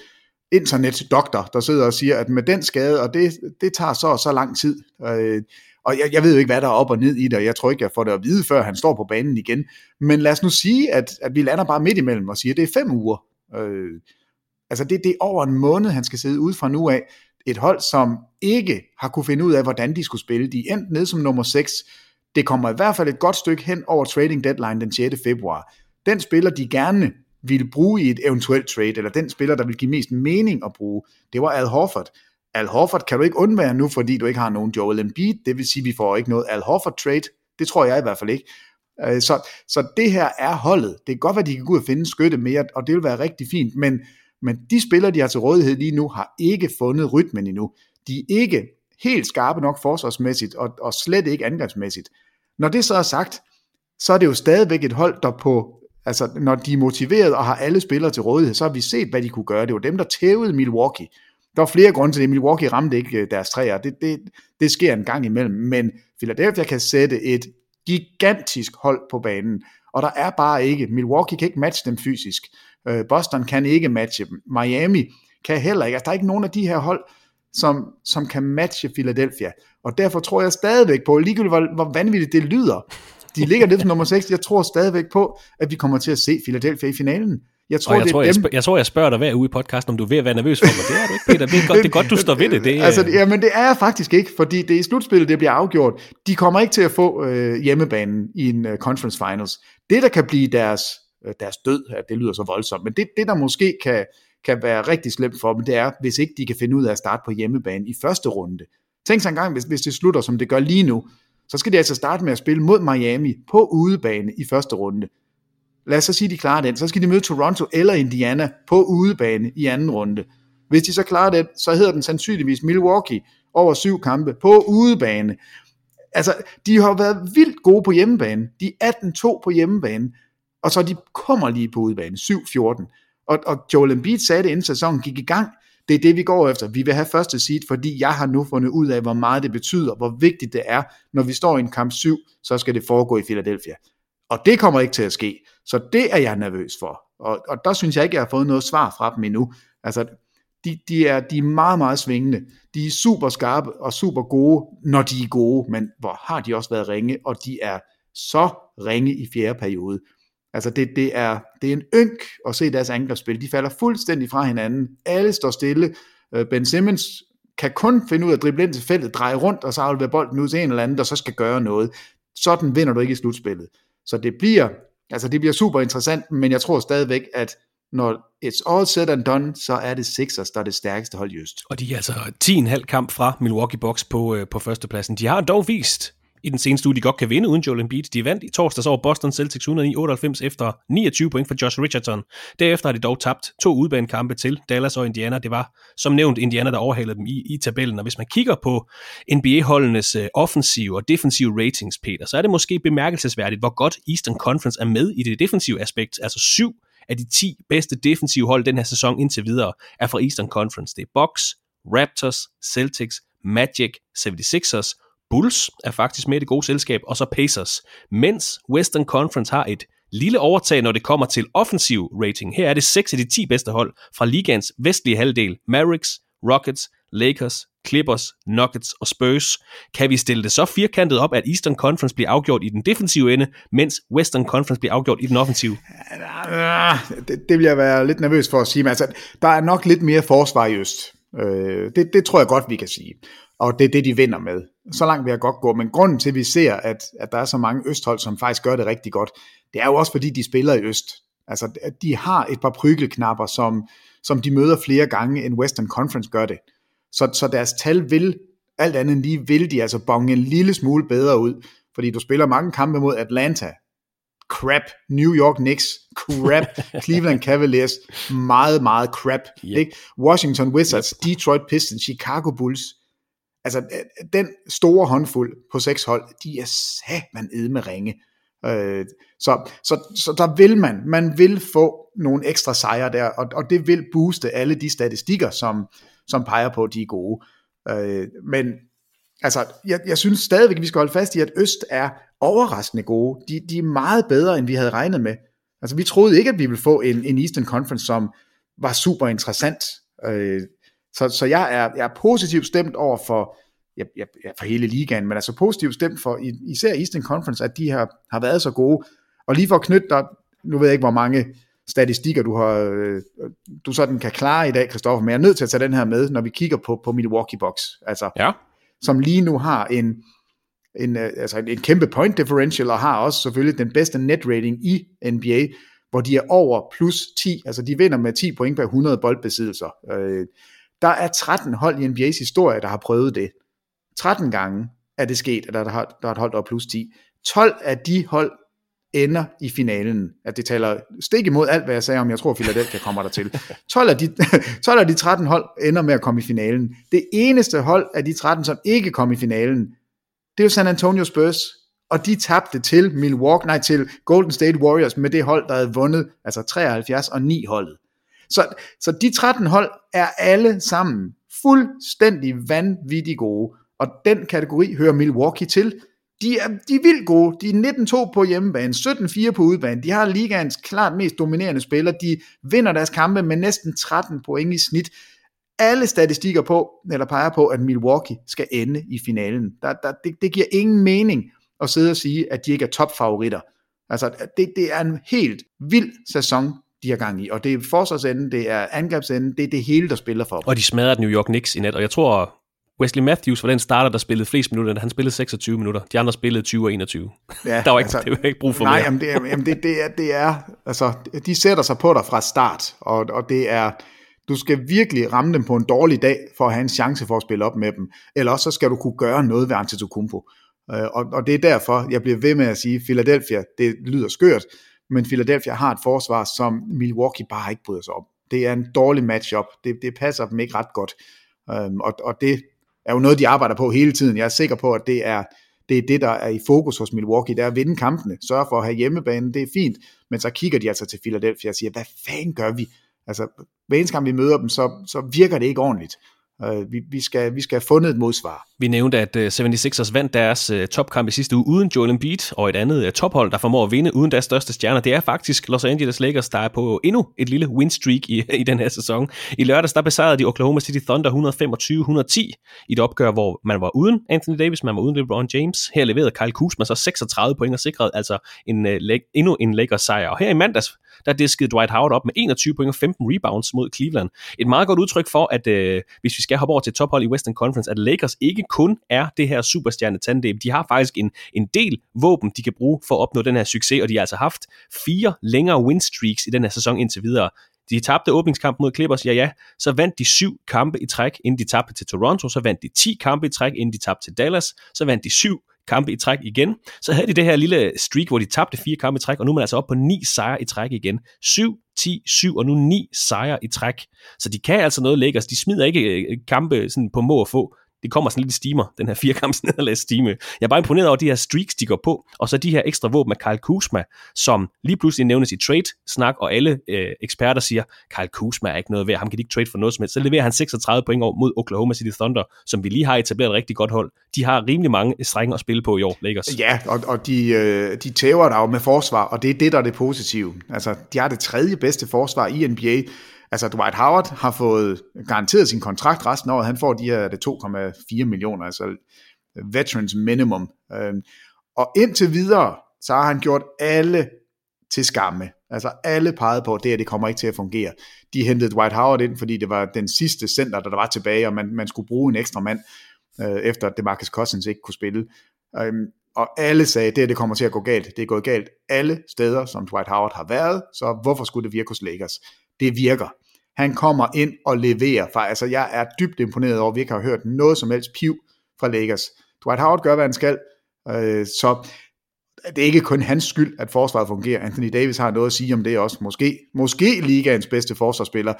internetdoktor, der sidder og siger, at med den skade, og det, det tager så og så lang tid. Øh, og jeg, jeg ved jo ikke, hvad der er op og ned i det, og jeg tror ikke, jeg får det at vide, før han står på banen igen. Men lad os nu sige, at, at vi lander bare midt imellem og siger, at det er fem uger. Øh, altså det, det er over en måned, han skal sidde ud fra nu af. Et hold, som ikke har kunne finde ud af, hvordan de skulle spille. De er endt ned som nummer 6. Det kommer i hvert fald et godt stykke hen over trading deadline den 6. februar. Den spiller, de gerne ville bruge i et eventuelt trade, eller den spiller, der vil give mest mening at bruge, det var Ad Horford. Al Horford kan du ikke undvære nu, fordi du ikke har nogen Joel Embiid, det vil sige, at vi får ikke noget Al Horford trade, det tror jeg i hvert fald ikke. Øh, så, så det her er holdet. Det kan godt være, at de kan gå ud og finde skytte mere, og det vil være rigtig fint, men, men de spillere, de har til rådighed lige nu, har ikke fundet rytmen endnu. De er ikke helt skarpe nok forsvarsmæssigt, og, og slet ikke angrebsmæssigt. Når det så er sagt, så er det jo stadigvæk et hold, der på, altså når de er motiveret og har alle spillere til rådighed, så har vi set, hvad de kunne gøre. Det var dem, der tævede Milwaukee. Der var flere grunde til det. Milwaukee ramte ikke øh, deres træer. Det, det, det sker en gang imellem. Men Philadelphia kan sætte et gigantisk hold på banen. Og der er bare ikke, Milwaukee kan ikke matche dem fysisk. Øh, Boston kan ikke matche dem. Miami kan heller ikke. Altså, der er ikke nogen af de her hold, som, som kan matche Philadelphia. Og derfor tror jeg stadigvæk på, ligegyldigt hvor, hvor vanvittigt det lyder, de ligger lidt som nummer 6, jeg tror stadigvæk på, at vi kommer til at se Philadelphia i finalen. Jeg tror, jeg, det tror, jeg, spørger, jeg tror, jeg spørger dig hver uge i podcasten, om du er ved at være nervøs for mig. Det er du ikke, Peter. Det er godt, det er godt du står ved det. det er... Altså, jamen, det er jeg faktisk ikke, fordi det er i slutspillet, det bliver afgjort. De kommer ikke til at få øh, hjemmebanen i en uh, conference finals. Det, der kan blive deres, øh, deres død, at det lyder så voldsomt, men det, det der måske kan, kan være rigtig slemt for dem, det er, hvis ikke de kan finde ud af at starte på hjemmebane i første runde. Tænk sig engang, hvis, hvis det slutter, som det gør lige nu, så skal de altså starte med at spille mod Miami på udebane i første runde lad os så sige, at de klarer den, så skal de møde Toronto eller Indiana på udebane i anden runde. Hvis de så klarer den, så hedder den sandsynligvis Milwaukee over syv kampe på udebane. Altså, de har været vildt gode på hjemmebane. De er 18-2 på hjemmebane, og så de kommer lige på udebane, 7-14. Og, og Joel Embiid sagde det, inden sæsonen gik i gang, det er det, vi går efter. Vi vil have første seed, fordi jeg har nu fundet ud af, hvor meget det betyder, hvor vigtigt det er, når vi står i en kamp 7, så skal det foregå i Philadelphia. Og det kommer ikke til at ske. Så det er jeg nervøs for. Og, og der synes jeg ikke, jeg har fået noget svar fra dem endnu. Altså, de, de, er, de er meget, meget svingende. De er super skarpe og super gode, når de er gode, men hvor har de også været ringe, og de er så ringe i fjerde periode. Altså det, det, er, det er en ynk at se deres angrebsspil. De falder fuldstændig fra hinanden. Alle står stille. Øh, ben Simmons kan kun finde ud af at drible ind til feltet, dreje rundt, og så aflevere bolden ud til en eller anden, der så skal gøre noget. Sådan vinder du ikke i slutspillet. Så det bliver, altså det bliver super interessant, men jeg tror stadigvæk, at når it's all said and done, så er det Sixers, der er det stærkeste hold i øst. Og de er altså 10,5 kamp fra Milwaukee Bucks på, øh, på førstepladsen. De har dog vist i den seneste uge, de godt kan vinde uden Joel Embiid. De vandt i torsdags over Boston Celtics 198 efter 29 point for Josh Richardson. Derefter har de dog tabt to udbanekampe til Dallas og Indiana. Det var som nævnt Indiana, der overhalede dem i, i tabellen. Og hvis man kigger på NBA-holdenes uh, øh, offensive og defensive ratings, Peter, så er det måske bemærkelsesværdigt, hvor godt Eastern Conference er med i det defensive aspekt. Altså syv af de 10 bedste defensive hold den her sæson indtil videre er fra Eastern Conference. Det er Bucks, Raptors, Celtics, Magic, 76ers, Bulls er faktisk med i det gode selskab, og så Pacers. Mens Western Conference har et lille overtag, når det kommer til offensiv rating. Her er det 6 af de 10 bedste hold fra ligans vestlige halvdel. Mavericks, Rockets, Lakers, Clippers, Nuggets og Spurs. Kan vi stille det så firkantet op, at Eastern Conference bliver afgjort i den defensive ende, mens Western Conference bliver afgjort i den offensive? Det, det vil jeg være lidt nervøs for at sige, men altså, der er nok lidt mere forsvar i øst. Øh, det, det tror jeg godt, vi kan sige og det er det, de vinder med. Så langt vil jeg godt gå, men grunden til, at vi ser, at, at der er så mange østhold, som faktisk gør det rigtig godt, det er jo også, fordi de spiller i øst. Altså, de har et par prygelknapper, som, som de møder flere gange, end Western Conference gør det. Så, så deres tal vil, alt andet end lige, vil de altså bonge en lille smule bedre ud, fordi du spiller mange kampe mod Atlanta, crap, New York Knicks, crap, Cleveland Cavaliers, meget, meget crap, yep. ikke? Washington Wizards, yep. Detroit Pistons, Chicago Bulls, altså øh, øh, den store håndfuld på seks hold, de er man ed med ringe. Øh, så, så, så der vil man, man vil få nogle ekstra sejre der, og, og det vil booste alle de statistikker, som, som peger på, at de er gode. Øh, men altså, jeg, jeg synes stadigvæk, at vi skal holde fast i, at Øst er overraskende gode. De, de er meget bedre, end vi havde regnet med. Altså, vi troede ikke, at vi ville få en, en Eastern Conference, som var super interessant. Øh, så, så jeg er, jeg er positivt stemt over for, ja, ja, for hele ligaen, men altså positivt stemt for især Eastern Conference, at de har, har været så gode. Og lige for at knytte dig, nu ved jeg ikke, hvor mange statistikker, du har, øh, du sådan kan klare i dag, Kristoffer, men jeg er nødt til at tage den her med, når vi kigger på, på Milwaukee Bucks, altså, ja. som lige nu har en, en, øh, altså en kæmpe point differential, og har også selvfølgelig den bedste net rating i NBA, hvor de er over plus 10, altså de vinder med 10 point per 100 boldbesiddelser. Øh, der er 13 hold i NBA's historie, der har prøvet det. 13 gange er det sket, at der, har, der er et hold, der er plus 10. 12 af de hold ender i finalen. At det taler stik imod alt, hvad jeg sagde om, jeg tror, Philadelphia kommer der til. 12 af, de, 12 af de 13 hold ender med at komme i finalen. Det eneste hold af de 13, som ikke kom i finalen, det er jo San Antonio Spurs, og de tabte til Milwaukee, nej, til Golden State Warriors med det hold, der havde vundet, altså 73 og 9 holdet. Så, så de 13 hold er alle sammen fuldstændig vanvittigt gode, og den kategori hører Milwaukee til. De er, de er vildt gode. De er 19-2 på hjemmebane, 17-4 på udebane. De har ligaens klart mest dominerende spiller. De vinder deres kampe med næsten 13 point i snit. Alle statistikker på, eller peger på, at Milwaukee skal ende i finalen. Der, der, det, det giver ingen mening at sidde og sige, at de ikke er topfavoritter. Altså, det, det er en helt vild sæson, de har gang i. Og det er forsvarsenden, det er angrebsenden, det er det hele, der spiller for dem. Og de smadrer New York Knicks i net, og jeg tror, Wesley Matthews var den starter, der spillede flest minutter. Han spillede 26 minutter. De andre spillede 20 og 21. Ja, der var ikke, altså, det var ikke brug for nej, mere. Jamen, det, er, jamen det, det, er, det er, altså, de sætter sig på dig fra start, og, og det er, du skal virkelig ramme dem på en dårlig dag, for at have en chance for at spille op med dem. Eller også så skal du kunne gøre noget ved Antetokounmpo. Øh, og, og det er derfor, jeg bliver ved med at sige, Philadelphia, det lyder skørt, men Philadelphia har et forsvar, som Milwaukee bare ikke bryder sig om. Det er en dårlig matchup. Det, det passer dem ikke ret godt. Øhm, og, og det er jo noget, de arbejder på hele tiden. Jeg er sikker på, at det er det, er det der er i fokus hos Milwaukee, det er at vinde kampene, sørge for at have hjemmebane, det er fint, men så kigger de altså til Philadelphia og siger, hvad fanden gør vi? Altså, hver eneste gang vi møder dem, så, så virker det ikke ordentligt. Øh, vi, vi, skal, vi skal have fundet et modsvar. Vi nævnte, at øh, 76ers vandt deres øh, topkamp i sidste uge uden Joel Embiid, og et andet tophold, der formår at vinde uden deres største stjerner, det er faktisk Los Angeles Lakers, der er på endnu et lille win streak i, i den her sæson. I lørdags, der besejrede de Oklahoma City Thunder 125-110 i et opgør, hvor man var uden Anthony Davis, man var uden LeBron James. Her leverede Kyle Kuzma så 36 point og sikrede altså en, endnu en Lakers sejr. Og her i mandags, der diskede Dwight Howard op med 21 point og 15 rebounds mod Cleveland. Et meget godt udtryk for, at øh, hvis vi skal hoppe over til tophold i Western Conference, at Lakers ikke kun er det her superstjerne tandem. De har faktisk en, en del våben, de kan bruge for at opnå den her succes, og de har altså haft fire længere win streaks i den her sæson indtil videre. De tabte åbningskamp mod Clippers, ja ja, så vandt de syv kampe i træk, inden de tabte til Toronto, så vandt de 10 kampe i træk, inden de tabte til Dallas, så vandt de syv kampe i træk igen. Så havde de det her lille streak, hvor de tabte fire kampe i træk, og nu er man altså op på ni sejre i træk igen. 7, 10, 7 og nu ni sejre i træk. Så de kan altså noget lækkert. De smider ikke øh, kampe sådan på må og få det kommer sådan lidt steamer, den her firekamps nederlags stime. Jeg er bare imponeret over de her streaks, de går på, og så de her ekstra våben med Karl Kuzma, som lige pludselig nævnes i trade-snak, og alle øh, eksperter siger, Karl Kuzma er ikke noget værd, ham kan de ikke trade for noget som helst. Så leverer han 36 point over mod Oklahoma City Thunder, som vi lige har etableret et rigtig godt hold. De har rimelig mange øh, strenge at spille på i år, Lakers. Ja, og, og de, øh, de tæver dig jo med forsvar, og det er det, der er det positive. Altså, de har det tredje bedste forsvar i NBA, Altså, Dwight Howard har fået garanteret sin kontrakt resten af året. Han får de her 2,4 millioner, altså veterans minimum. Øhm, og indtil videre, så har han gjort alle til skamme. Altså alle pegede på, at det her det kommer ikke til at fungere. De hentede Dwight Howard ind, fordi det var den sidste center, der var tilbage, og man, man skulle bruge en ekstra mand, øh, efter at DeMarcus Cousins ikke kunne spille. Øhm, og alle sagde, at det her det kommer til at gå galt. Det er gået galt alle steder, som Dwight Howard har været, så hvorfor skulle det virke hos Lakers? Det virker. Han kommer ind og leverer. For, altså, jeg er dybt imponeret over, at vi ikke har hørt noget som helst piv fra Lakers. Dwight Howard gør, hvad han skal. Øh, så det er ikke kun hans skyld, at forsvaret fungerer. Anthony Davis har noget at sige om det også. Måske, måske ligaens bedste forsvarsspiller.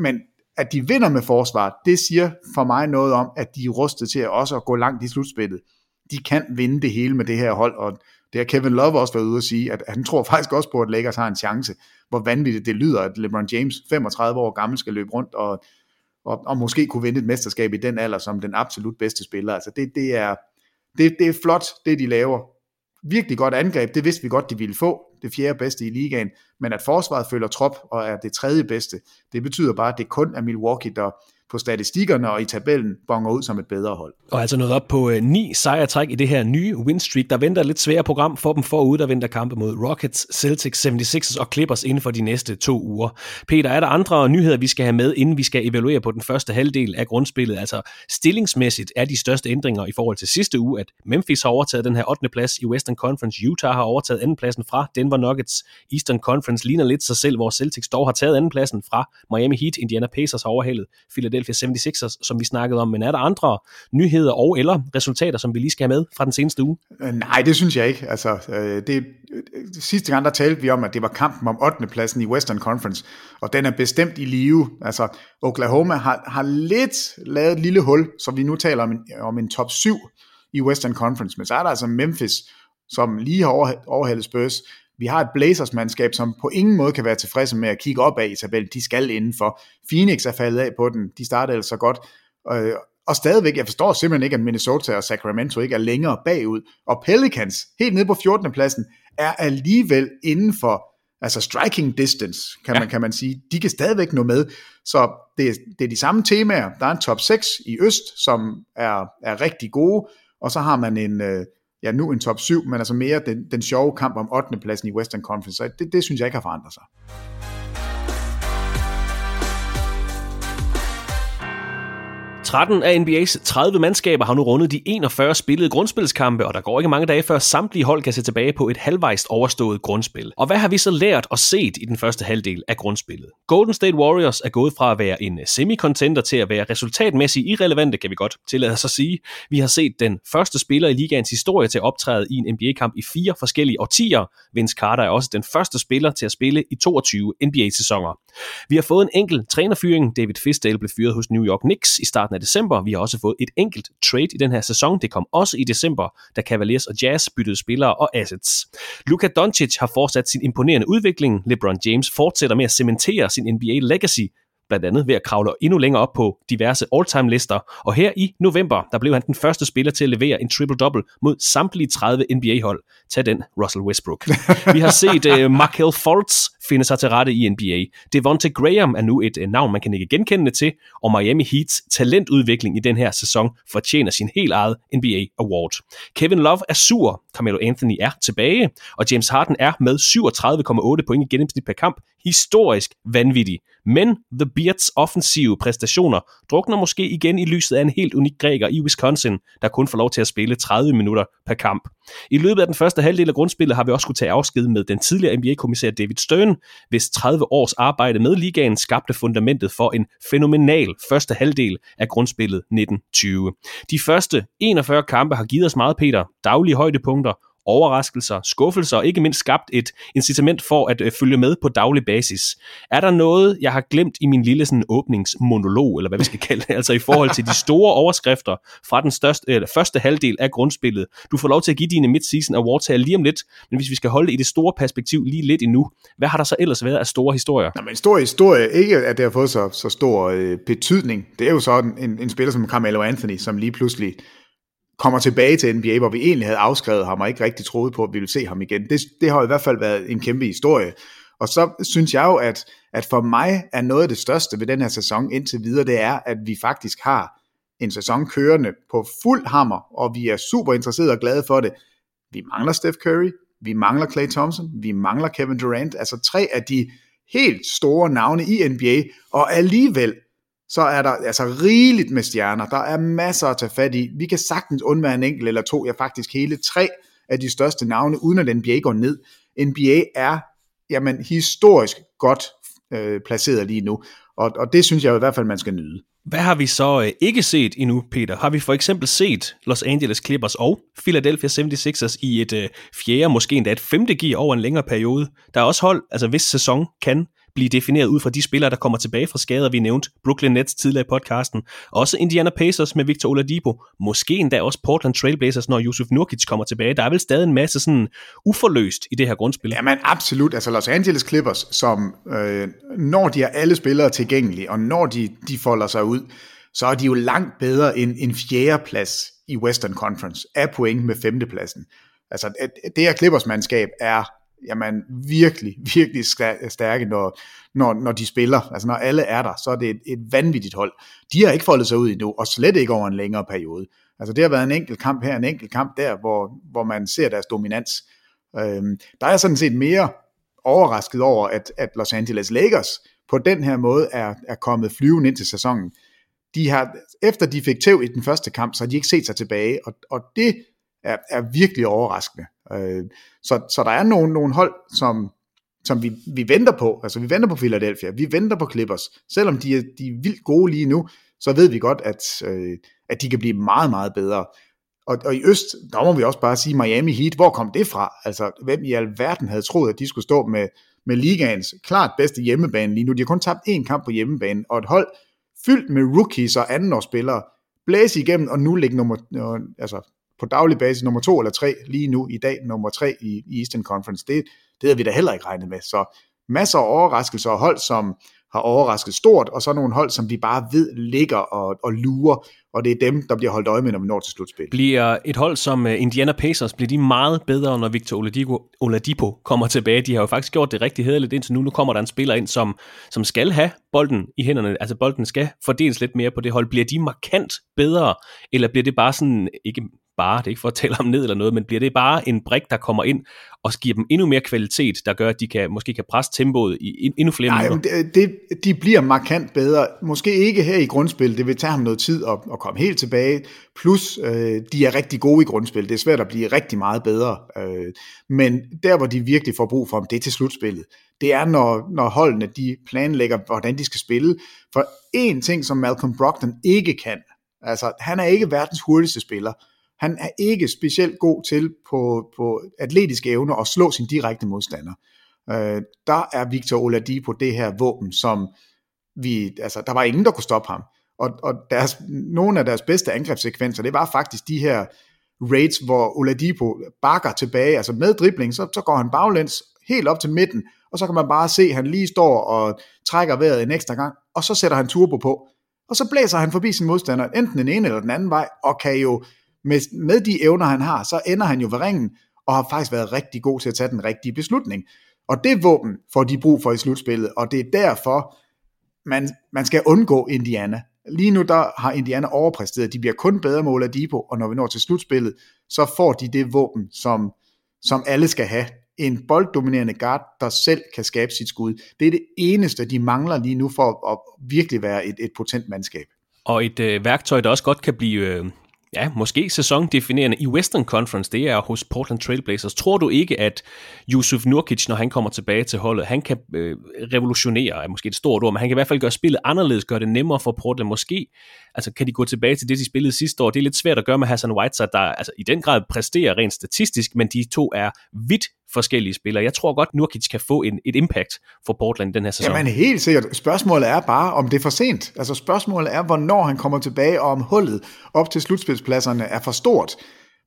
Men at de vinder med forsvaret, det siger for mig noget om, at de er rustet til også at gå langt i slutspillet. De kan vinde det hele med det her hold, og det har Kevin Love også været ude at sige, at han tror faktisk også på, at Lakers har en chance. Hvor vanvittigt det lyder, at LeBron James, 35 år gammel, skal løbe rundt og, og, og måske kunne vinde et mesterskab i den alder som den absolut bedste spiller. Altså det, det, er, det, det er flot, det de laver. Virkelig godt angreb, det vidste vi godt, de ville få, det fjerde bedste i ligaen, men at forsvaret følger trop og er det tredje bedste, det betyder bare, at det kun er Milwaukee, der, på statistikkerne og i tabellen bonger ud som et bedre hold. Og altså nået op på øh, ni sejrtræk i det her nye win streak. Der venter et lidt sværere program for dem forud. Der venter kampe mod Rockets, Celtics, 76ers og Clippers inden for de næste to uger. Peter, er der andre nyheder, vi skal have med, inden vi skal evaluere på den første halvdel af grundspillet? Altså stillingsmæssigt er de største ændringer i forhold til sidste uge, at Memphis har overtaget den her 8. plads i Western Conference. Utah har overtaget andenpladsen fra Denver Nuggets. Eastern Conference ligner lidt sig selv, hvor Celtics dog har taget andenpladsen fra Miami Heat. Indiana Pacers har overhalet Philadelphia Philadelphia 76ers, som vi snakkede om, men er der andre nyheder og eller resultater, som vi lige skal have med fra den seneste uge? Øh, nej, det synes jeg ikke. Altså, øh, det, øh, sidste gang der talte vi om, at det var kampen om 8. pladsen i Western Conference, og den er bestemt i live. Altså, Oklahoma har, har lidt lavet et lille hul, så vi nu taler om en, om en top 7 i Western Conference, men så er der altså Memphis, som lige har overhældet Spurs, vi har et Blazers-mandskab, som på ingen måde kan være tilfredse med at kigge op af i tabellen. De skal indenfor. Phoenix er faldet af på den. De startede altså godt. Øh, og stadigvæk, jeg forstår simpelthen ikke, at Minnesota og Sacramento ikke er længere bagud. Og Pelicans, helt nede på 14. pladsen, er alligevel inden for altså striking distance, kan, ja. man, kan man sige. De kan stadigvæk nå med. Så det, det er de samme temaer. Der er en top 6 i øst, som er, er rigtig gode, og så har man en, øh, ja, nu en top 7, men altså mere den, den sjove kamp om 8. pladsen i Western Conference. Så det, det synes jeg ikke har forandret sig. 13 af NBA's 30 mandskaber har nu rundet de 41 spillede grundspilskampe, og der går ikke mange dage før samtlige hold kan se tilbage på et halvvejst overstået grundspil. Og hvad har vi så lært og set i den første halvdel af grundspillet? Golden State Warriors er gået fra at være en semi-contender til at være resultatmæssigt irrelevante, kan vi godt tillade os at sige. Vi har set den første spiller i ligaens historie til at optræde i en NBA-kamp i fire forskellige årtier. Vince Carter er også den første spiller til at spille i 22 NBA-sæsoner. Vi har fået en enkelt trænerfyring. David Fisdale blev fyret hos New York Knicks i starten af december. Vi har også fået et enkelt trade i den her sæson. Det kom også i december, da Cavaliers og Jazz byttede spillere og assets. Luka Doncic har fortsat sin imponerende udvikling. LeBron James fortsætter med at cementere sin NBA legacy blandt andet ved at kravle endnu længere op på diverse all-time lister. Og her i november, der blev han den første spiller til at levere en triple-double mod samtlige 30 NBA-hold. Tag den, Russell Westbrook. Vi har set uh, Markel Fultz finde sig til rette i NBA. Devonte Graham er nu et uh, navn, man kan ikke genkende til, og Miami Heats talentudvikling i den her sæson fortjener sin helt eget NBA Award. Kevin Love er sur, Carmelo Anthony er tilbage, og James Harden er med 37,8 point i gennemsnit per kamp historisk vanvittig. Men The Beards offensive præstationer drukner måske igen i lyset af en helt unik græker i Wisconsin, der kun får lov til at spille 30 minutter per kamp. I løbet af den første halvdel af grundspillet har vi også skulle tage afsked med den tidligere NBA-kommissær David Stern, hvis 30 års arbejde med ligaen skabte fundamentet for en fænomenal første halvdel af grundspillet 1920. De første 41 kampe har givet os meget, Peter. Daglige højdepunkter, overraskelser, skuffelser og ikke mindst skabt et incitament for at øh, følge med på daglig basis. Er der noget, jeg har glemt i min lille sådan, åbningsmonolog, eller hvad vi skal kalde det, altså i forhold til de store overskrifter fra den største, eller første halvdel af grundspillet? Du får lov til at give dine mid-season awards her lige om lidt, men hvis vi skal holde det i det store perspektiv lige lidt endnu, hvad har der så ellers været af store historier? Nå, men stor historie, ikke at det har fået så, så stor øh, betydning. Det er jo så en, en spiller som Carmelo Anthony, som lige pludselig kommer tilbage til NBA, hvor vi egentlig havde afskrevet ham og ikke rigtig troet på, at vi ville se ham igen. Det, det har i hvert fald været en kæmpe historie. Og så synes jeg jo, at, at for mig er noget af det største ved den her sæson indtil videre, det er, at vi faktisk har en sæson kørende på fuld hammer, og vi er super interesserede og glade for det. Vi mangler Steph Curry, vi mangler Clay Thompson, vi mangler Kevin Durant, altså tre af de helt store navne i NBA, og alligevel så er der altså rigeligt med stjerner. Der er masser at tage fat i. Vi kan sagtens undvære en enkelt eller to, ja faktisk hele tre af de største navne, uden at NBA går ned. NBA er jamen, historisk godt øh, placeret lige nu, og, og det synes jeg i hvert fald, man skal nyde. Hvad har vi så øh, ikke set endnu, Peter? Har vi for eksempel set Los Angeles Clippers og Philadelphia 76ers i et øh, fjerde, måske endda et femte gear over en længere periode? Der er også hold, altså hvis sæson kan blive defineret ud fra de spillere, der kommer tilbage fra skader, vi nævnte Brooklyn Nets tidligere i podcasten, også Indiana Pacers med Victor Oladipo, måske endda også Portland Trailblazers, når Yusuf Nurkic kommer tilbage. Der er vel stadig en masse sådan uforløst i det her grundspil. Jamen absolut, altså Los Angeles Clippers, som øh, når de har alle spillere tilgængelige, og når de, de folder sig ud, så er de jo langt bedre end en fjerde plads i Western Conference af point med femtepladsen. Altså det her Clippers-mandskab er jamen, virkelig, virkelig stærke, når, når, når de spiller. Altså når alle er der, så er det et, et vanvittigt hold. De har ikke foldet sig ud endnu, og slet ikke over en længere periode. Altså det har været en enkelt kamp her, en enkelt kamp der, hvor, hvor man ser deres dominans. Øhm, der er sådan set mere overrasket over, at, at Los Angeles Lakers på den her måde er, er kommet flyvende ind til sæsonen. De har, efter de fik tæv i den første kamp, så har de ikke set sig tilbage, og, og det er, er virkelig overraskende. Øh, så, så der er nogle, nogle hold, som, som vi, vi venter på. Altså vi venter på Philadelphia, vi venter på Clippers. Selvom de er, de er vildt gode lige nu, så ved vi godt, at, øh, at de kan blive meget, meget bedre. Og, og i øst, der må vi også bare sige Miami Heat, hvor kom det fra? Altså, hvem i alverden havde troet, at de skulle stå med, med ligaens klart bedste hjemmebane lige nu? De har kun tabt én kamp på hjemmebane, og et hold fyldt med rookies og andenårsspillere, blæse igennem, og nu ligge nummer, øh, altså på daglig basis nummer to eller tre lige nu i dag, nummer tre i, i Eastern Conference. Det, det havde vi da heller ikke regnet med. Så masser af overraskelser og hold, som har overrasket stort, og så nogle hold, som vi bare ved ligger og, og lurer, og det er dem, der bliver holdt øje med, når vi når til slutspil. Bliver et hold som øh, Indiana Pacers, bliver de meget bedre, når Victor Oladipo, Oladipo kommer tilbage? De har jo faktisk gjort det rigtig hederligt indtil nu. Nu kommer der en spiller ind, som, som skal have bolden i hænderne, altså bolden skal fordeles lidt mere på det hold. Bliver de markant bedre, eller bliver det bare sådan, ikke bare, det er ikke for at tale om ned eller noget, men bliver det bare en brik, der kommer ind og giver dem endnu mere kvalitet, der gør, at de kan, måske kan presse tempoet i endnu flere Nej, minutter? Det, det, de bliver markant bedre. Måske ikke her i grundspil, det vil tage ham noget tid at, at komme helt tilbage. Plus, øh, de er rigtig gode i grundspil. Det er svært at blive rigtig meget bedre. Øh, men der, hvor de virkelig får brug for dem, det er til slutspillet. Det er, når, når holdene de planlægger, hvordan de skal spille. For en ting, som Malcolm Brogdon ikke kan, altså han er ikke verdens hurtigste spiller, han er ikke specielt god til på, på atletiske evner at slå sin direkte modstander. Øh, der er Victor Oladipo det her våben, som vi, altså, der var ingen, der kunne stoppe ham. Og, og deres, nogle af deres bedste angrebssekvenser, det var faktisk de her raids, hvor Oladipo bakker tilbage, altså med dribling, så, så går han baglæns helt op til midten, og så kan man bare se, at han lige står og trækker vejret en ekstra gang, og så sætter han turbo på, og så blæser han forbi sin modstander, enten den ene eller den anden vej, og kan jo med, med de evner, han har, så ender han jo ved ringen, og har faktisk været rigtig god til at tage den rigtige beslutning. Og det våben får de brug for i slutspillet, og det er derfor, man, man skal undgå Indiana. Lige nu der har Indiana overpræsteret, de bliver kun bedre med Oladipo, og når vi når til slutspillet, så får de det våben, som, som alle skal have. En bolddominerende guard, der selv kan skabe sit skud. Det er det eneste, de mangler lige nu for at, at virkelig være et, et potent mandskab. Og et øh, værktøj, der også godt kan blive øh, ja, måske sæsondefinerende i Western Conference, det er hos Portland Trailblazers. Tror du ikke, at Yusuf Nurkic, når han kommer tilbage til holdet, han kan øh, revolutionere, er måske et stort ord, men han kan i hvert fald gøre spillet anderledes, gøre det nemmere for Portland. Måske altså, kan de gå tilbage til det, de spillede sidste år. Det er lidt svært at gøre med Hassan Whiteside, der altså, i den grad præsterer rent statistisk, men de to er vidt forskellige spillere. Jeg tror godt, Nurkic kan få en, et impact for Portland den her sæson. Jamen helt sikkert. Spørgsmålet er bare, om det er for sent. Altså spørgsmålet er, hvornår han kommer tilbage, og om hullet op til slutspilspladserne er for stort.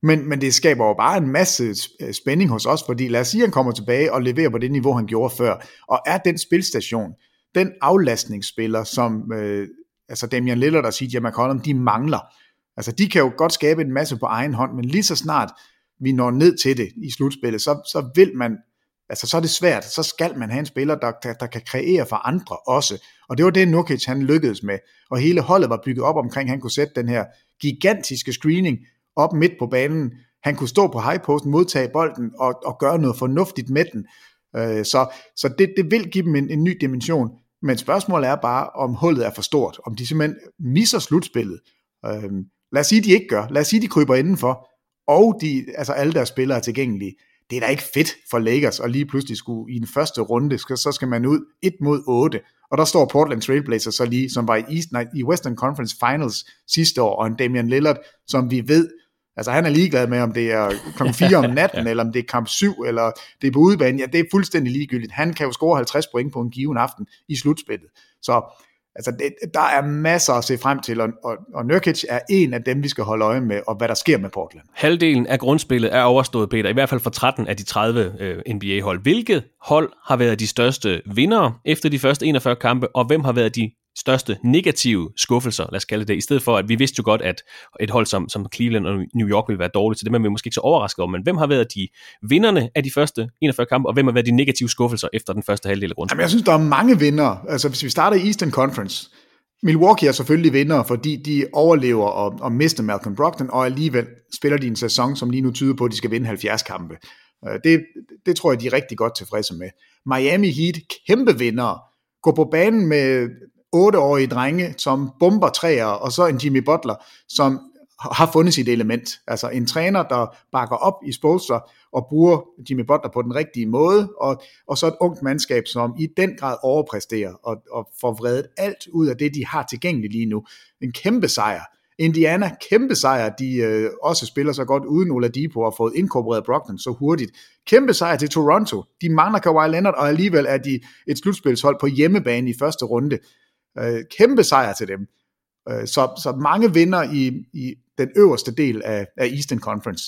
Men, men det skaber jo bare en masse øh, spænding hos os, fordi lad os sige, at han kommer tilbage og leverer på det niveau, han gjorde før, og er den spilstation, den aflastningsspiller, som øh, altså Damian Lillard og CJ McCollum, de mangler. Altså de kan jo godt skabe en masse på egen hånd, men lige så snart vi når ned til det i slutspillet, så, så vil man, altså så er det svært, så skal man have en spiller, der, der, der kan kreere for andre også. Og det var det, Nukic han lykkedes med. Og hele holdet var bygget op omkring, at han kunne sætte den her gigantiske screening op midt på banen. Han kunne stå på highposten, modtage bolden og, og gøre noget fornuftigt med den. Øh, så så det, det vil give dem en, en ny dimension. Men spørgsmålet er bare, om hullet er for stort. Om de simpelthen misser slutspillet. Øh, lad os sige, de ikke gør. Lad os sige, de kryber indenfor og de, altså alle deres spillere er tilgængelige. Det er da ikke fedt for Lakers at lige pludselig skulle i den første runde, så skal man ud 1 mod 8, og der står Portland Trailblazers så lige, som var i, East, nej, i Western Conference Finals sidste år, og en Damian Lillard, som vi ved, Altså han er ligeglad med, om det er kl. 4 om natten, ja. eller om det er kamp 7, eller det er på udebane. Ja, det er fuldstændig ligegyldigt. Han kan jo score 50 point på en given aften i slutspillet. Så altså, det, der er masser at se frem til, og, og, og Nurkic er en af dem, vi skal holde øje med, og hvad der sker med Portland. Halvdelen af grundspillet er overstået, Peter, i hvert fald for 13 af de 30 øh, NBA-hold. Hvilket hold har været de største vindere efter de første 41 kampe, og hvem har været de største negative skuffelser, lad os kalde det, i stedet for, at vi vidste jo godt, at et hold som, som Cleveland og New York ville være dårligt, så det er vi måske ikke så overrasket over, men hvem har været de vinderne af de første 41 kampe, og hvem har været de negative skuffelser efter den første halvdel af grunden? Jamen, jeg synes, der er mange vinder. Altså, hvis vi starter i Eastern Conference, Milwaukee er selvfølgelig vinder, fordi de overlever og, og mister Malcolm Brogdon, og alligevel spiller de en sæson, som lige nu tyder på, at de skal vinde 70 kampe. Øh, det, det tror jeg, de er rigtig godt tilfredse med. Miami Heat, kæmpe vinder, går på banen med otteårige drenge, som bomber træer, og så en Jimmy Butler, som har fundet sit element. Altså en træner, der bakker op i Spolster og bruger Jimmy Butler på den rigtige måde, og, og så et ungt mandskab, som i den grad overpræsterer og, og får vredet alt ud af det, de har tilgængeligt lige nu. En kæmpe sejr. Indiana, kæmpe sejr, de øh, også spiller så godt uden Oladipo og har fået inkorporeret Brockton så hurtigt. Kæmpe sejr til Toronto. De mangler Kawhi Leonard, og alligevel er de et slutspilshold på hjemmebane i første runde. Øh, kæmpe sejr til dem. Øh, så, så mange vinder i, i den øverste del af, af Eastern Conference.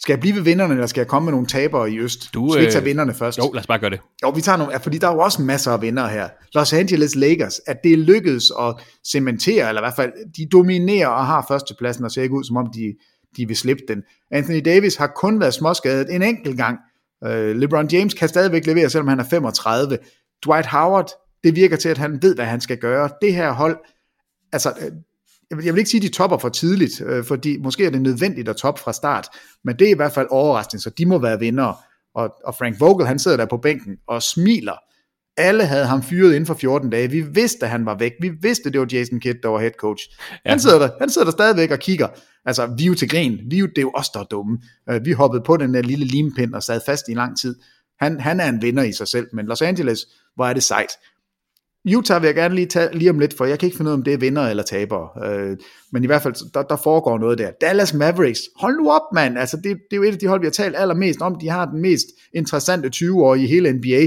Skal jeg blive ved vinderne, eller skal jeg komme med nogle tabere i øst? Du, skal vi tage øh, vinderne først? Jo, lad os bare gøre det. Jo, vi tager nogle, fordi der er jo også masser af vinder her. Los Angeles Lakers, at det lykkedes at cementere, eller i hvert fald, de dominerer og har førstepladsen, og ser ikke ud, som om de, de vil slippe den. Anthony Davis har kun været småskadet en enkelt gang. Uh, LeBron James kan stadigvæk levere, selvom han er 35. Dwight Howard det virker til, at han ved, hvad han skal gøre. Det her hold, altså, øh, jeg vil ikke sige, at de topper for tidligt, øh, fordi måske er det nødvendigt at toppe fra start, men det er i hvert fald overraskende, så de må være vinder. Og, og Frank Vogel, han sidder der på bænken og smiler. Alle havde ham fyret inden for 14 dage. Vi vidste, at han var væk. Vi vidste, det var Jason Kidd, der var head coach. Ja. Han, sidder der, han sidder der stadigvæk og kigger. Altså, vi er jo til grin. Vi er jo, det er jo os, der er dumme. Øh, vi hoppede på den der lille limpind og sad fast i lang tid. Han, han er en vinder i sig selv, men Los Angeles, hvor er det sejt. Utah vil jeg gerne lige tage lige om lidt, for jeg kan ikke finde ud af, om det er vinder eller taber. Øh, men i hvert fald, der, der foregår noget der. Dallas Mavericks, hold nu op, mand. Altså, det, det er jo et af de hold, vi har talt allermest om. De har den mest interessante 20 år i hele NBA.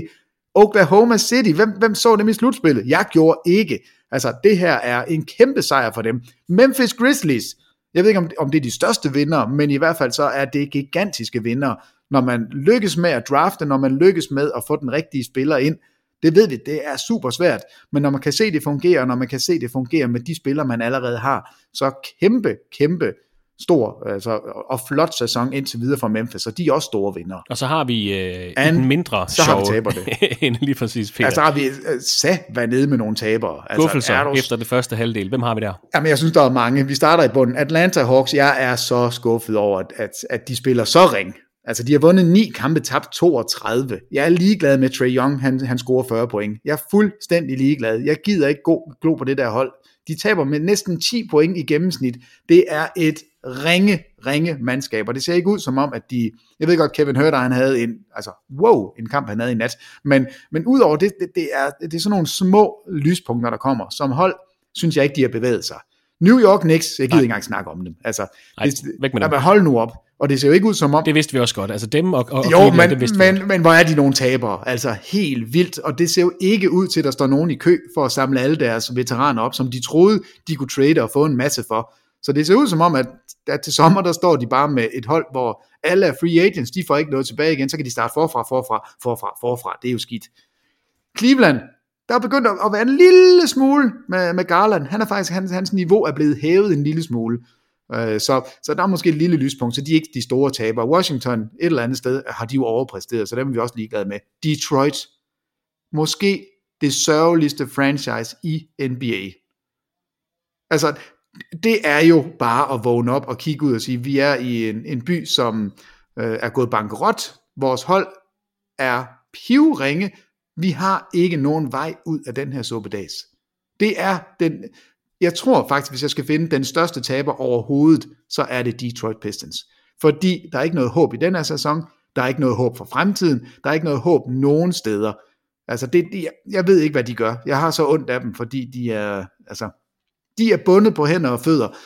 Oklahoma City, hvem, hvem så dem i slutspillet? Jeg gjorde ikke. Altså, det her er en kæmpe sejr for dem. Memphis Grizzlies, jeg ved ikke, om, om det er de største vinder, men i hvert fald så er det gigantiske vinder, når man lykkes med at drafte, når man lykkes med at få den rigtige spiller ind, det ved vi, det er super svært, men når man kan se, det fungerer, når man kan se, det fungerer med de spillere, man allerede har, så kæmpe, kæmpe stor altså, og flot sæson indtil videre for Memphis, og de er også store vinder. Og så har vi øh, And, en mindre så har vi taber det. end lige præcis Peter. Altså har vi uh, sat været nede med nogle tabere. Altså, Guffelser du... efter det første halvdel. Hvem har vi der? Jamen jeg synes, der er mange. Vi starter i bunden. Atlanta Hawks, jeg er så skuffet over, at, at, at de spiller så ring. Altså, de har vundet 9 kampe, tabt 32. Jeg er ligeglad med Trey Young, han, han scorer 40 point. Jeg er fuldstændig ligeglad. Jeg gider ikke gå glo på det der hold. De taber med næsten 10 point i gennemsnit. Det er et ringe, ringe mandskab, og det ser ikke ud som om, at de, jeg ved godt, Kevin Herter, han havde en, altså, wow, en kamp, han havde i nat, men, men udover det, det, det, er, det er sådan nogle små lyspunkter, der kommer. Som hold, synes jeg ikke, de har bevæget sig. New York Knicks, jeg gider Nej. ikke engang snakke om dem. Altså, Nej, det, væk med dem. hold nu op. Og det ser jo ikke ud som om... Det vidste vi også godt. Altså dem og, og jo, men, det vidste men, vi men hvor er de nogle tabere? Altså helt vildt. Og det ser jo ikke ud til, at der står nogen i kø for at samle alle deres veteraner op, som de troede, de kunne trade og få en masse for. Så det ser ud som om, at, at til sommer, der står de bare med et hold, hvor alle er free agents, de får ikke noget tilbage igen, så kan de starte forfra, forfra, forfra, forfra. Det er jo skidt. Cleveland, der er begyndt at være en lille smule med, med Garland. Han er faktisk, hans, hans niveau er blevet hævet en lille smule. Øh, så, så der er måske et lille lyspunkt, så de er ikke de store tabere. Washington, et eller andet sted, har de jo overpræsteret, så dem er vi også ligeglade med. Detroit, måske det sørgeligste franchise i NBA. Altså, det er jo bare at vågne op og kigge ud og sige, vi er i en, en by, som øh, er gået bankerot. Vores hold er pivringe. Vi har ikke nogen vej ud af den her suppedags. Det er den, jeg tror faktisk, hvis jeg skal finde den største taber overhovedet, så er det Detroit Pistons. Fordi der er ikke noget håb i den her sæson, der er ikke noget håb for fremtiden, der er ikke noget håb nogen steder. Altså, det, jeg ved ikke, hvad de gør. Jeg har så ondt af dem, fordi de er, altså, de er bundet på hænder og fødder.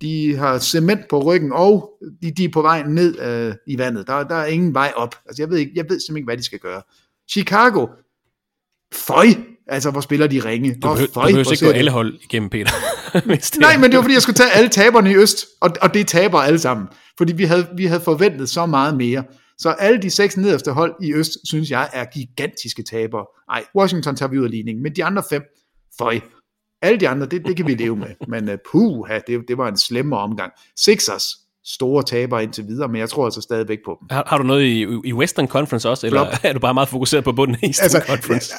de har cement på ryggen, og de, de er på vej ned øh, i vandet. Der, der er ingen vej op. Altså, jeg ved, ikke, jeg ved simpelthen ikke, hvad de skal gøre. Chicago, føj, altså hvor spiller de ringe. Du, behøver, du behøver ikke gå alle hold igennem, Peter. Nej, men det var fordi, jeg skulle tage alle taberne i øst, og, og det er taber alle sammen. Fordi vi havde, vi havde forventet så meget mere. Så alle de seks nederste hold i øst, synes jeg, er gigantiske tabere. Nej, Washington tager vi ud af ligningen, men de andre fem, føj. Alle de andre, det, det kan vi leve med. Men uh, puh, det, det var en slemmere omgang. Sixers, store tabere indtil videre, men jeg tror altså stadigvæk på dem. Har, har du noget i, i Western Conference også, eller Flop. er du bare meget fokuseret på bunden af Eastern altså, Conference?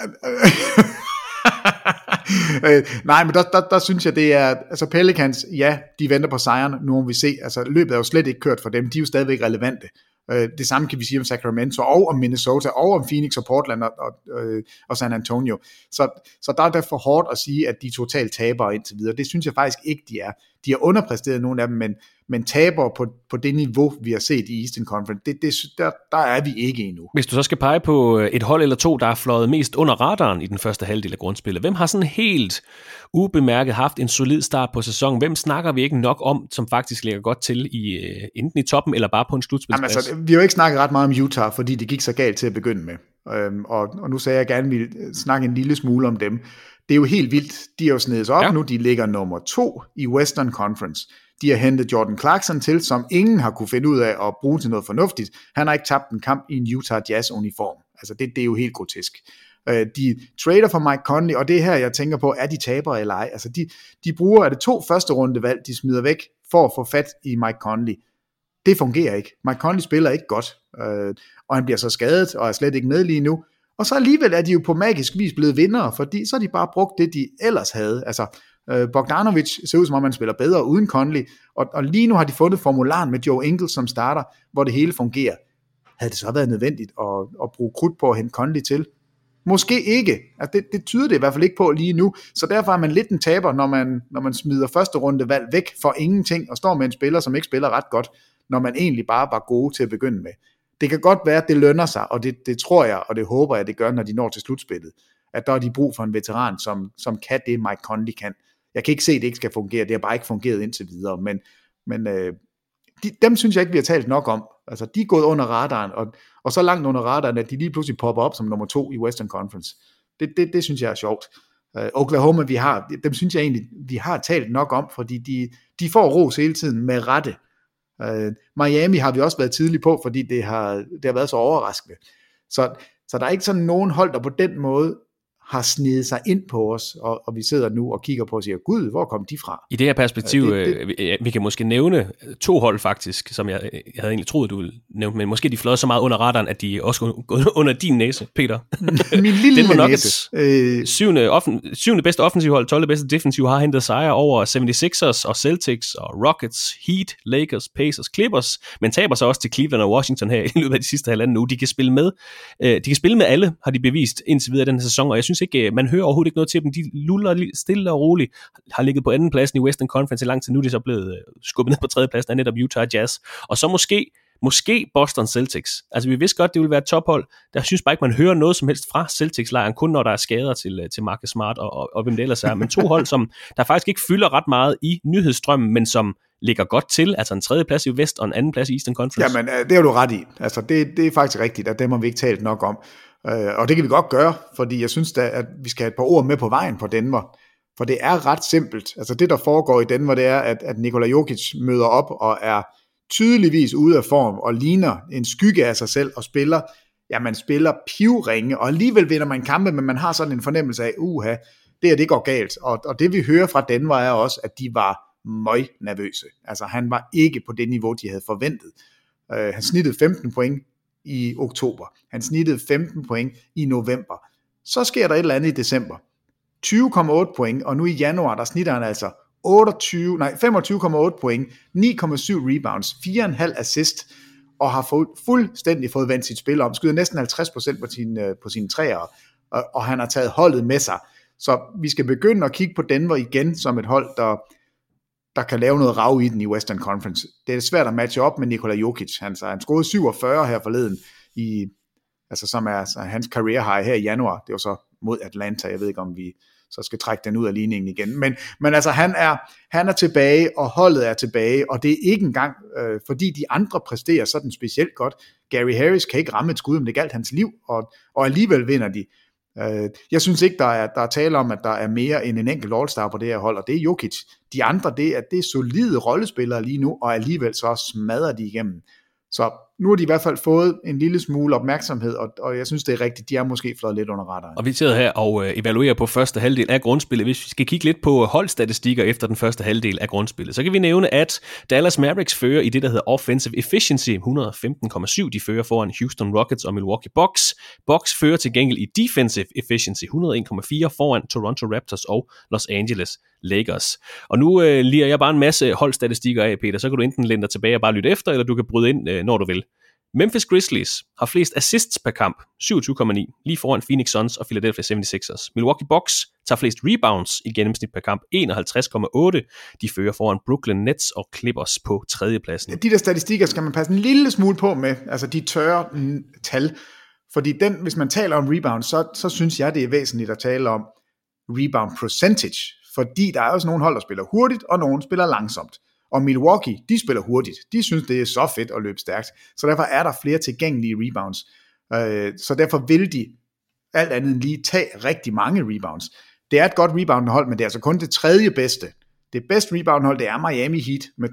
Øh, nej, men der, der, der synes jeg, det er, altså Pelicans, ja, de venter på sejren, nu må vi se, altså løbet er jo slet ikke kørt for dem, de er jo stadigvæk relevante. Øh, det samme kan vi sige om Sacramento, og om Minnesota, og om Phoenix og Portland og, og, øh, og San Antonio. Så, så der er det for hårdt at sige, at de er totalt tabere indtil videre. Det synes jeg faktisk ikke, de er. De har underpræsteret nogle af dem, men, men taber på, på det niveau, vi har set i Eastern Conference, det, det, der, der er vi ikke endnu. Hvis du så skal pege på et hold eller to, der er fløjet mest under radaren i den første halvdel af grundspillet, hvem har sådan helt ubemærket haft en solid start på sæsonen? Hvem snakker vi ikke nok om, som faktisk ligger godt til i øh, enten i toppen eller bare på en slutspilsplads? altså, vi har jo ikke snakket ret meget om Utah, fordi det gik så galt til at begynde med. Øhm, og, og nu sagde jeg, at jeg gerne ville snakke en lille smule om dem. Det er jo helt vildt. De er jo snedet op ja. nu. De ligger nummer to i Western Conference. De har hentet Jordan Clarkson til, som ingen har kunne finde ud af at bruge til noget fornuftigt. Han har ikke tabt en kamp i en Utah Jazz uniform. Altså det, det er jo helt grotesk. Øh, de trader for Mike Conley, og det er her, jeg tænker på, er de tabere eller ej? Altså de, de bruger, er det to første rundevalg, de smider væk for at få fat i Mike Conley. Det fungerer ikke. Mike Conley spiller ikke godt, øh, og han bliver så skadet og er slet ikke med lige nu. Og så alligevel er de jo på magisk vis blevet vindere, fordi så har de bare brugt det, de ellers havde. Altså, øh, Bogdanovic ser ud som om, han spiller bedre uden Conley, og, og lige nu har de fundet formularen med Joe Ingles som starter, hvor det hele fungerer. Havde det så været nødvendigt at, at bruge krudt på at hente Conley til? Måske ikke. Altså det, det tyder det i hvert fald ikke på lige nu. Så derfor er man lidt en taber, når man, når man smider første runde valg væk for ingenting, og står med en spiller, som ikke spiller ret godt, når man egentlig bare var gode til at begynde med. Det kan godt være, at det lønner sig, og det, det tror jeg, og det håber jeg, det gør, når de når til slutspillet. At der er de brug for en veteran, som, som kan det, Mike Conley kan. Jeg kan ikke se, at det ikke skal fungere. Det har bare ikke fungeret indtil videre. Men, men øh, de, dem synes jeg ikke, vi har talt nok om. Altså, de er gået under radaren, og, og så langt under radaren, at de lige pludselig popper op som nummer to i Western Conference. Det, det, det synes jeg er sjovt. Øh, Oklahoma, vi har, dem synes jeg egentlig, vi har talt nok om, fordi de, de får ros hele tiden med rette. Øh, Miami har vi også været tidligt på, fordi det har, det har været så overraskende. Så, så der er ikke sådan nogen hold, der på den måde har snedet sig ind på os, og, og vi sidder nu og kigger på og siger, gud, hvor kom de fra? I det her perspektiv, det, det, øh, vi kan måske nævne to hold faktisk, som jeg, jeg havde egentlig troet, du ville nævne, men måske de fløj så meget under radaren, at de også gået under din næse, Peter. Min lille Den var næse. Øh... Syvende, offen, syvende bedste offensiv hold, 12. bedste defensiv, har hentet sejre over 76ers og Celtics og Rockets, Heat, Lakers, Pacers, Clippers, men taber så også til Cleveland og Washington her i løbet af de sidste halvanden uge. De kan spille med, øh, de kan spille med alle, har de bevist indtil videre den her sæson, og jeg synes synes ikke, øh, man hører overhovedet ikke noget til dem. De luller stille og roligt, har ligget på anden pladsen i Western Conference i lang tid. Nu er de så blevet øh, skubbet ned på tredje pladsen af netop Utah Jazz. Og så måske måske Boston Celtics. Altså vi vidste godt, det ville være et tophold. Der synes bare ikke, man hører noget som helst fra Celtics-lejren, kun når der er skader til, øh, til Marcus Smart og, og, og hvem det ellers er. Men to hold, som der faktisk ikke fylder ret meget i nyhedsstrømmen, men som ligger godt til, altså en tredje plads i Vest og en anden plads i Eastern Conference. Jamen, det har du ret i. Altså, det, det er faktisk rigtigt, at dem har vi ikke talt nok om. Øh, og det kan vi godt gøre, fordi jeg synes da, at vi skal have et par ord med på vejen på Denver. For det er ret simpelt. Altså det, der foregår i Denver, det er, at, at Nikola Jokic møder op og er tydeligvis ude af form og ligner en skygge af sig selv og spiller, ja, man spiller pivringe, og alligevel vinder man kampe, men man har sådan en fornemmelse af, uha, det er det går galt. Og, og det vi hører fra Denver er også, at de var møg nervøse. Altså han var ikke på det niveau, de havde forventet. Øh, han snittede 15 point i oktober. Han snittede 15 point i november. Så sker der et eller andet i december. 20,8 point, og nu i januar, der snitter han altså 28, nej, 25,8 point, 9,7 rebounds, 4,5 assist, og har fået, fuldstændig fået vendt sit spil om, skyder næsten 50% på, sin, øh, på sine træer, og, og han har taget holdet med sig. Så vi skal begynde at kigge på Denver igen som et hold, der, der kan lave noget rav i den i Western Conference. Det er svært at matche op med Nikola Jokic. Han, så han scorede 47 her forleden, i, altså som er altså, hans career high her i januar. Det var så mod Atlanta. Jeg ved ikke, om vi så skal trække den ud af ligningen igen. Men, men altså, han er, han er tilbage, og holdet er tilbage, og det er ikke engang, øh, fordi de andre præsterer sådan specielt godt. Gary Harris kan ikke ramme et skud, men det galt hans liv, og, og alligevel vinder de. Øh, jeg synes ikke, der er, der er tale om, at der er mere end en enkelt all-star på det her hold, og det er Jokic. De andre, det er, det er solide rollespillere lige nu, og alligevel så smadrer de igennem. Så nu har de i hvert fald fået en lille smule opmærksomhed, og, og jeg synes, det er rigtigt. De er måske flået lidt under radaren. Og vi sidder her og øh, evaluerer på første halvdel af grundspillet. Hvis vi skal kigge lidt på holdstatistikker efter den første halvdel af grundspillet, så kan vi nævne, at Dallas Mavericks fører i det, der hedder Offensive Efficiency, 115,7. De fører foran Houston Rockets og Milwaukee Bucks. Bucks fører til gengæld i Defensive Efficiency, 101,4 foran Toronto Raptors og Los Angeles Lakers. Og nu øh, liger jeg bare en masse holdstatistikker af, Peter, så kan du enten læne dig tilbage og bare lytte efter, eller du kan bryde ind, øh, når du vil. Memphis Grizzlies har flest assists per kamp, 27,9, lige foran Phoenix Suns og Philadelphia 76ers. Milwaukee Bucks tager flest rebounds i gennemsnit per kamp, 51,8. De fører foran Brooklyn Nets og Clippers på tredjepladsen. De der statistikker skal man passe en lille smule på med, altså de tørre tal. Fordi den, hvis man taler om rebound, så, så synes jeg, det er væsentligt at tale om rebound percentage. Fordi der er også nogle hold, der spiller hurtigt, og nogle spiller langsomt. Og Milwaukee, de spiller hurtigt. De synes, det er så fedt at løbe stærkt. Så derfor er der flere tilgængelige rebounds. Øh, så derfor vil de alt andet end lige tage rigtig mange rebounds. Det er et godt reboundhold, men det er altså kun det tredje bedste. Det bedste reboundhold, det er Miami Heat med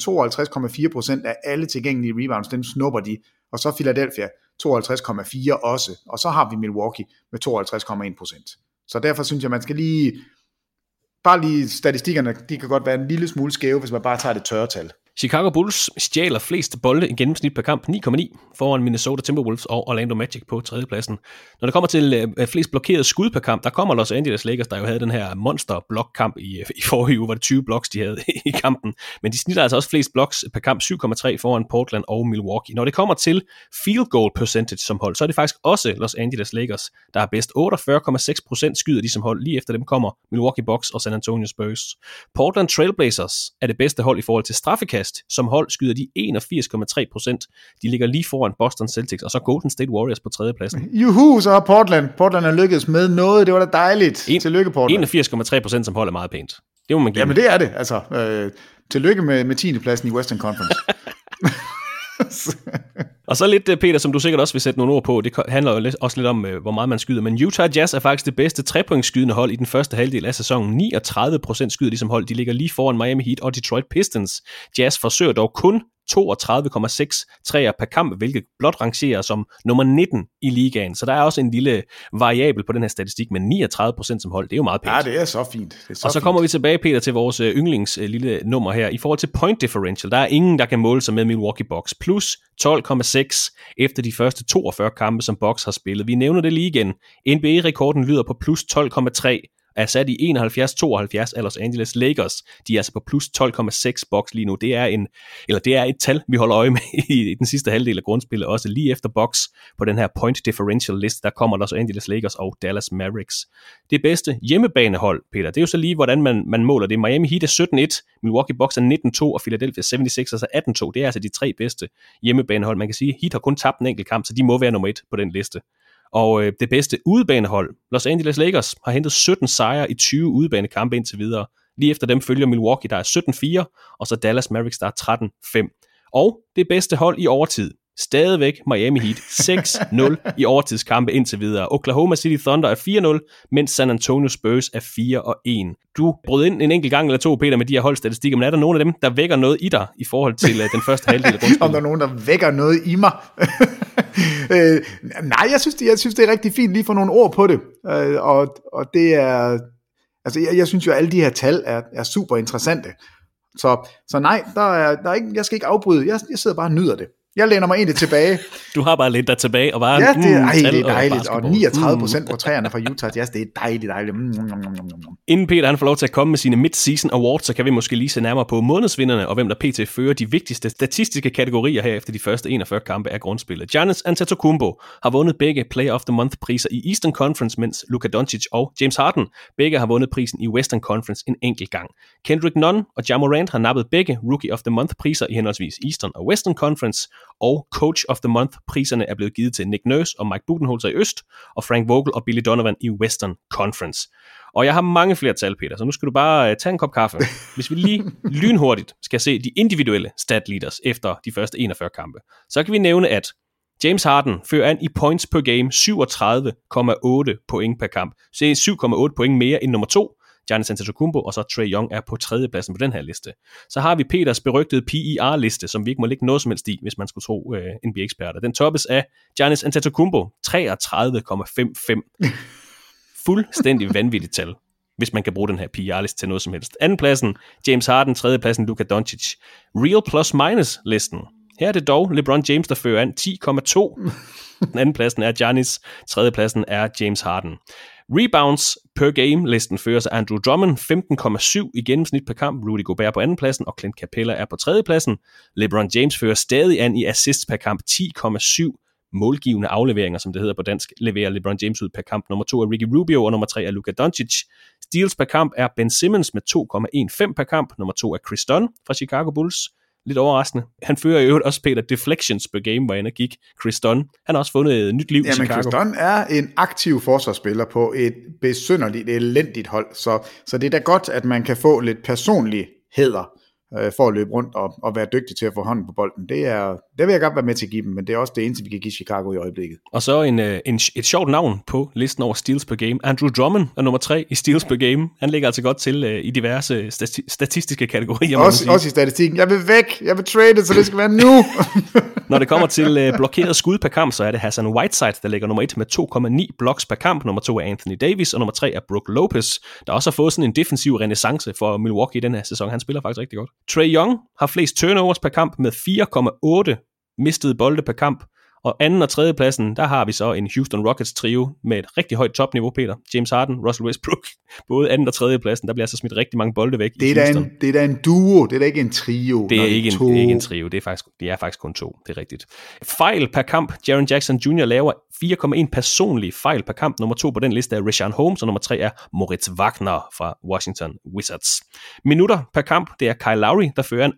52,4% af alle tilgængelige rebounds. Dem snupper de. Og så Philadelphia 52,4 også. Og så har vi Milwaukee med 52,1%. Så derfor synes jeg, man skal lige bare lige statistikkerne, de kan godt være en lille smule skæve, hvis man bare tager det tørre tal. Chicago Bulls stjæler flest bolde i gennemsnit per kamp, 9,9, foran Minnesota Timberwolves og Orlando Magic på tredjepladsen. Når det kommer til øh, flest blokerede skud per kamp, der kommer Los Angeles Lakers, der jo havde den her monster blokkamp i, øh, i forrige uge, var det 20 blocks, de havde i kampen. Men de snitter altså også flest blocks per kamp, 7,3 foran Portland og Milwaukee. Når det kommer til field goal percentage som hold, så er det faktisk også Los Angeles Lakers, der er bedst. 48,6% skyder de som hold. Lige efter dem kommer Milwaukee Bucks og San Antonio Spurs. Portland Trailblazers er det bedste hold i forhold til straffekast kast. Som hold skyder de 81,3 procent. De ligger lige foran Boston Celtics, og så Golden State Warriors på tredjepladsen. Juhu, så har Portland. Portland er lykkedes med noget. Det var da dejligt. En, tillykke, Portland. 81,3 procent som hold er meget pænt. Det må man give Jamen det er det. Altså, øh, tillykke med, med 10. pladsen i Western Conference. og så lidt, øh, Peter, som du sikkert også vil sætte nogle ord på, det handler jo også lidt om, øh, hvor meget man skyder, men Utah Jazz er faktisk det bedste trepointsskydende hold i den første halvdel af sæsonen. 39% skyder de som hold, de ligger lige foran Miami Heat og Detroit Pistons. Jazz forsøger dog kun 32,6 træer per kamp, hvilket blot rangerer som nummer 19 i ligaen. Så der er også en lille variabel på den her statistik, men 39 procent som hold, det er jo meget pænt. Ja, det er så fint. Det er så og så fint. kommer vi tilbage, Peter, til vores øh, yndlings øh, lille nummer her. I forhold til point differential, der er ingen, der kan måle sig med Milwaukee Bucks. Plus 12,6 efter de første 42 kampe, som Bucks har spillet. Vi nævner det lige igen. NBA-rekorden lyder på plus 12,3 er sat i 71-72 af Los Angeles Lakers. De er altså på plus 12,6 box lige nu. Det er, en, eller det er et tal, vi holder øje med i den sidste halvdel af grundspillet, også lige efter box på den her point differential list, der kommer Los Angeles Lakers og Dallas Mavericks. Det bedste hjemmebanehold, Peter, det er jo så lige, hvordan man, man måler det. Miami Heat er 17-1, Milwaukee Bucks er 19-2, og Philadelphia 76ers er 18-2. Det er altså de tre bedste hjemmebanehold. Man kan sige, Heat har kun tabt en enkelt kamp, så de må være nummer et på den liste. Og øh, det bedste udebanehold, Los Angeles Lakers, har hentet 17 sejre i 20 udebanekampe indtil videre. Lige efter dem følger Milwaukee, der er 17-4, og så Dallas Mavericks, der er 13-5. Og det bedste hold i overtid, stadigvæk Miami Heat 6-0 i overtidskampe indtil videre. Oklahoma City Thunder er 4-0, mens San Antonio Spurs er 4-1. Du brød ind en enkelt gang eller to, Peter, med de her holdstatistikker, men er der nogen af dem, der vækker noget i dig i forhold til uh, den første halvdel af grundspillet? Om der er nogen, der vækker noget i mig? øh, nej, jeg synes, det, jeg synes, det er rigtig fint lige for nogle ord på det. Øh, og, og det er... Altså, jeg, jeg synes jo, at alle de her tal er, er super interessante. Så, så nej, der er, der er ikke, jeg skal ikke afbryde. Jeg, jeg sidder bare og nyder det. Jeg læner mig egentlig tilbage. Du har bare lidt der tilbage, og bare... Ja, det, ej, det er dejligt. Og, og 39 procent på træerne fra Utah Jazz, det er dejligt, dejligt. Mm, mm, mm, mm. Inden Peter han får lov til at komme med sine mid-season awards, så kan vi måske lige se nærmere på månedsvinderne, og hvem der pt. fører de vigtigste statistiske kategorier her efter de første 41 kampe af grundspillet. Giannis Antetokounmpo har vundet begge Player of the Month-priser i Eastern Conference, mens Luka Doncic og James Harden begge har vundet prisen i Western Conference en enkelt gang. Kendrick Nunn og Ja Morant har nappet begge Rookie of the Month-priser i henholdsvis Eastern og Western Conference, og Coach of the Month. Priserne er blevet givet til Nick Nurse og Mike Budenholzer i Øst, og Frank Vogel og Billy Donovan i Western Conference. Og jeg har mange flere tal, Peter, så nu skal du bare uh, tage en kop kaffe. Hvis vi lige lynhurtigt skal se de individuelle stat leaders efter de første 41 kampe, så kan vi nævne, at James Harden fører an i points per game 37,8 point per kamp. Så det er 7,8 point mere end nummer to, Giannis Antetokounmpo, og så Trey Young er på tredjepladsen på den her liste. Så har vi Peters berygtede PER-liste, som vi ikke må lægge noget som helst i, hvis man skulle tro uh, NBA-eksperter. Den toppes af Giannis Antetokounmpo, 33,55. Fuldstændig vanvittigt tal hvis man kan bruge den her PR-liste til noget som helst. Andenpladsen, James Harden. Tredjepladsen, Luka Doncic. Real plus minus listen. Her er det dog LeBron James, der fører an 10,2. Den anden pladsen er Giannis. Tredje pladsen er James Harden. Rebounds per game listen føres af Andrew Drummond 15,7 i gennemsnit per kamp. Rudy Gobert på anden pladsen, og Clint Capella er på tredje pladsen. LeBron James fører stadig an i assists per kamp 10,7 målgivende afleveringer, som det hedder på dansk, leverer LeBron James ud per kamp. Nummer to er Ricky Rubio, og nummer tre er Luka Doncic. Steals per kamp er Ben Simmons med 2,15 per kamp. Nummer to er Chris Dunn fra Chicago Bulls lidt overraskende. Han fører i øvrigt også Peter deflections per game, hvor han gik Chris Dunn. Han har også fundet et nyt liv Jamen, i Chicago. Chris Dunn er en aktiv forsvarsspiller på et besynderligt, elendigt hold, så, så det er da godt, at man kan få lidt personlig heder øh, for at løbe rundt og, og være dygtig til at få hånden på bolden. Det, er, det vil jeg godt være med til at give dem, men det er også det eneste, vi kan give Chicago i øjeblikket. Og så en, øh, en, et sjovt navn på listen over steals per game. Andrew Drummond er nummer tre i steals per game. Han ligger altså godt til uh, i diverse stati- statistiske kategorier. Også, også i statistikken. Jeg vil væk. Jeg vil trade, så det skal være nu. Når det kommer til uh, blokeret skud per kamp, så er det Hassan Whiteside, der ligger nummer et med 2,9 blocks per kamp. Nummer to er Anthony Davis, og nummer tre er Brook Lopez, der også har fået sådan en defensiv renaissance for Milwaukee i den her sæson. Han spiller faktisk rigtig godt. Trey Young har flest turnovers per kamp med 4,8 mistede bolde per kamp. Og anden og tredje pladsen, der har vi så en Houston Rockets trio med et rigtig højt topniveau, Peter. James Harden, Russell Westbrook. Både anden og tredje pladsen, der bliver altså smidt rigtig mange bolde væk det er i Houston. En, det er da en duo, det er da ikke en trio. Det er, ikke en, det er ikke en trio, det er, faktisk, det er faktisk kun to, det er rigtigt. Fejl per kamp, Jaron Jackson Jr. laver 4,1 personlige fejl per kamp. Nummer to på den liste er Rashawn Holmes, og nummer tre er Moritz Wagner fra Washington Wizards. Minutter per kamp, det er Kyle Lowry, der fører en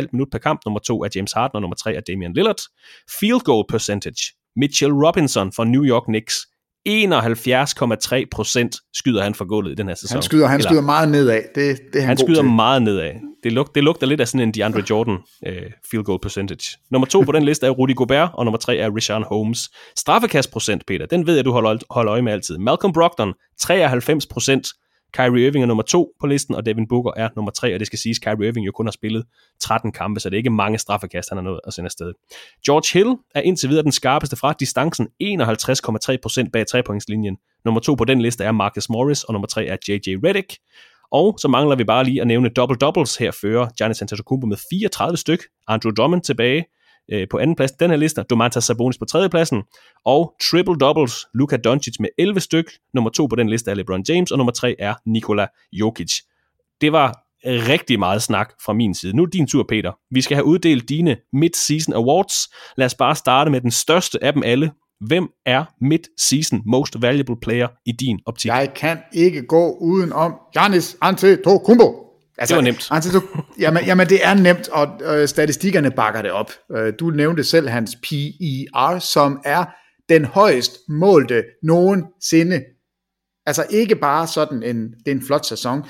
38,5 minut per kamp. Nummer to er James Harden, og nummer tre er Damian Lillard. Field goal percentage, Mitchell Robinson fra New York Knicks. 71,3 procent skyder han for gulvet i den her sæson. Han skyder, han Eller, skyder meget nedad. Det, det er han, han skyder til. meget nedad. Det, lug, det lugter lidt af sådan en DeAndre Jordan uh, field goal percentage. Nummer to på den liste er Rudy Gobert, og nummer tre er Rashawn Holmes. Straffekastprocent, Peter, den ved jeg, du holder, holder øje med altid. Malcolm Brogdon, 93 procent. Kyrie Irving er nummer to på listen, og Devin Booker er nummer tre, og det skal siges, Kyrie Irving jo kun har spillet 13 kampe, så det er ikke mange straffekast, han har nået at sende afsted. George Hill er indtil videre den skarpeste fra distancen, 51,3% bag trepointslinjen. Nummer to på den liste er Marcus Morris, og nummer tre er J.J. Redick. Og så mangler vi bare lige at nævne double-doubles. Her fører Giannis Antetokounmpo med 34 styk, Andrew Drummond tilbage øh, på anden plads den her liste, Domantas Sabonis på tredje pladsen, og triple doubles, Luka Doncic med 11 styk, nummer to på den liste er LeBron James, og nummer tre er Nikola Jokic. Det var rigtig meget snak fra min side. Nu er din tur, Peter. Vi skal have uddelt dine Mid-Season Awards. Lad os bare starte med den største af dem alle. Hvem er Mid-Season Most Valuable Player i din optik? Jeg kan ikke gå uden om Giannis Antetokounmpo. Altså, det var nemt. Altså, jamen, jamen, det er nemt, og øh, statistikkerne bakker det op. Øh, du nævnte selv hans PER, som er den højst målte nogensinde. Altså ikke bare sådan en, det er en flot sæson.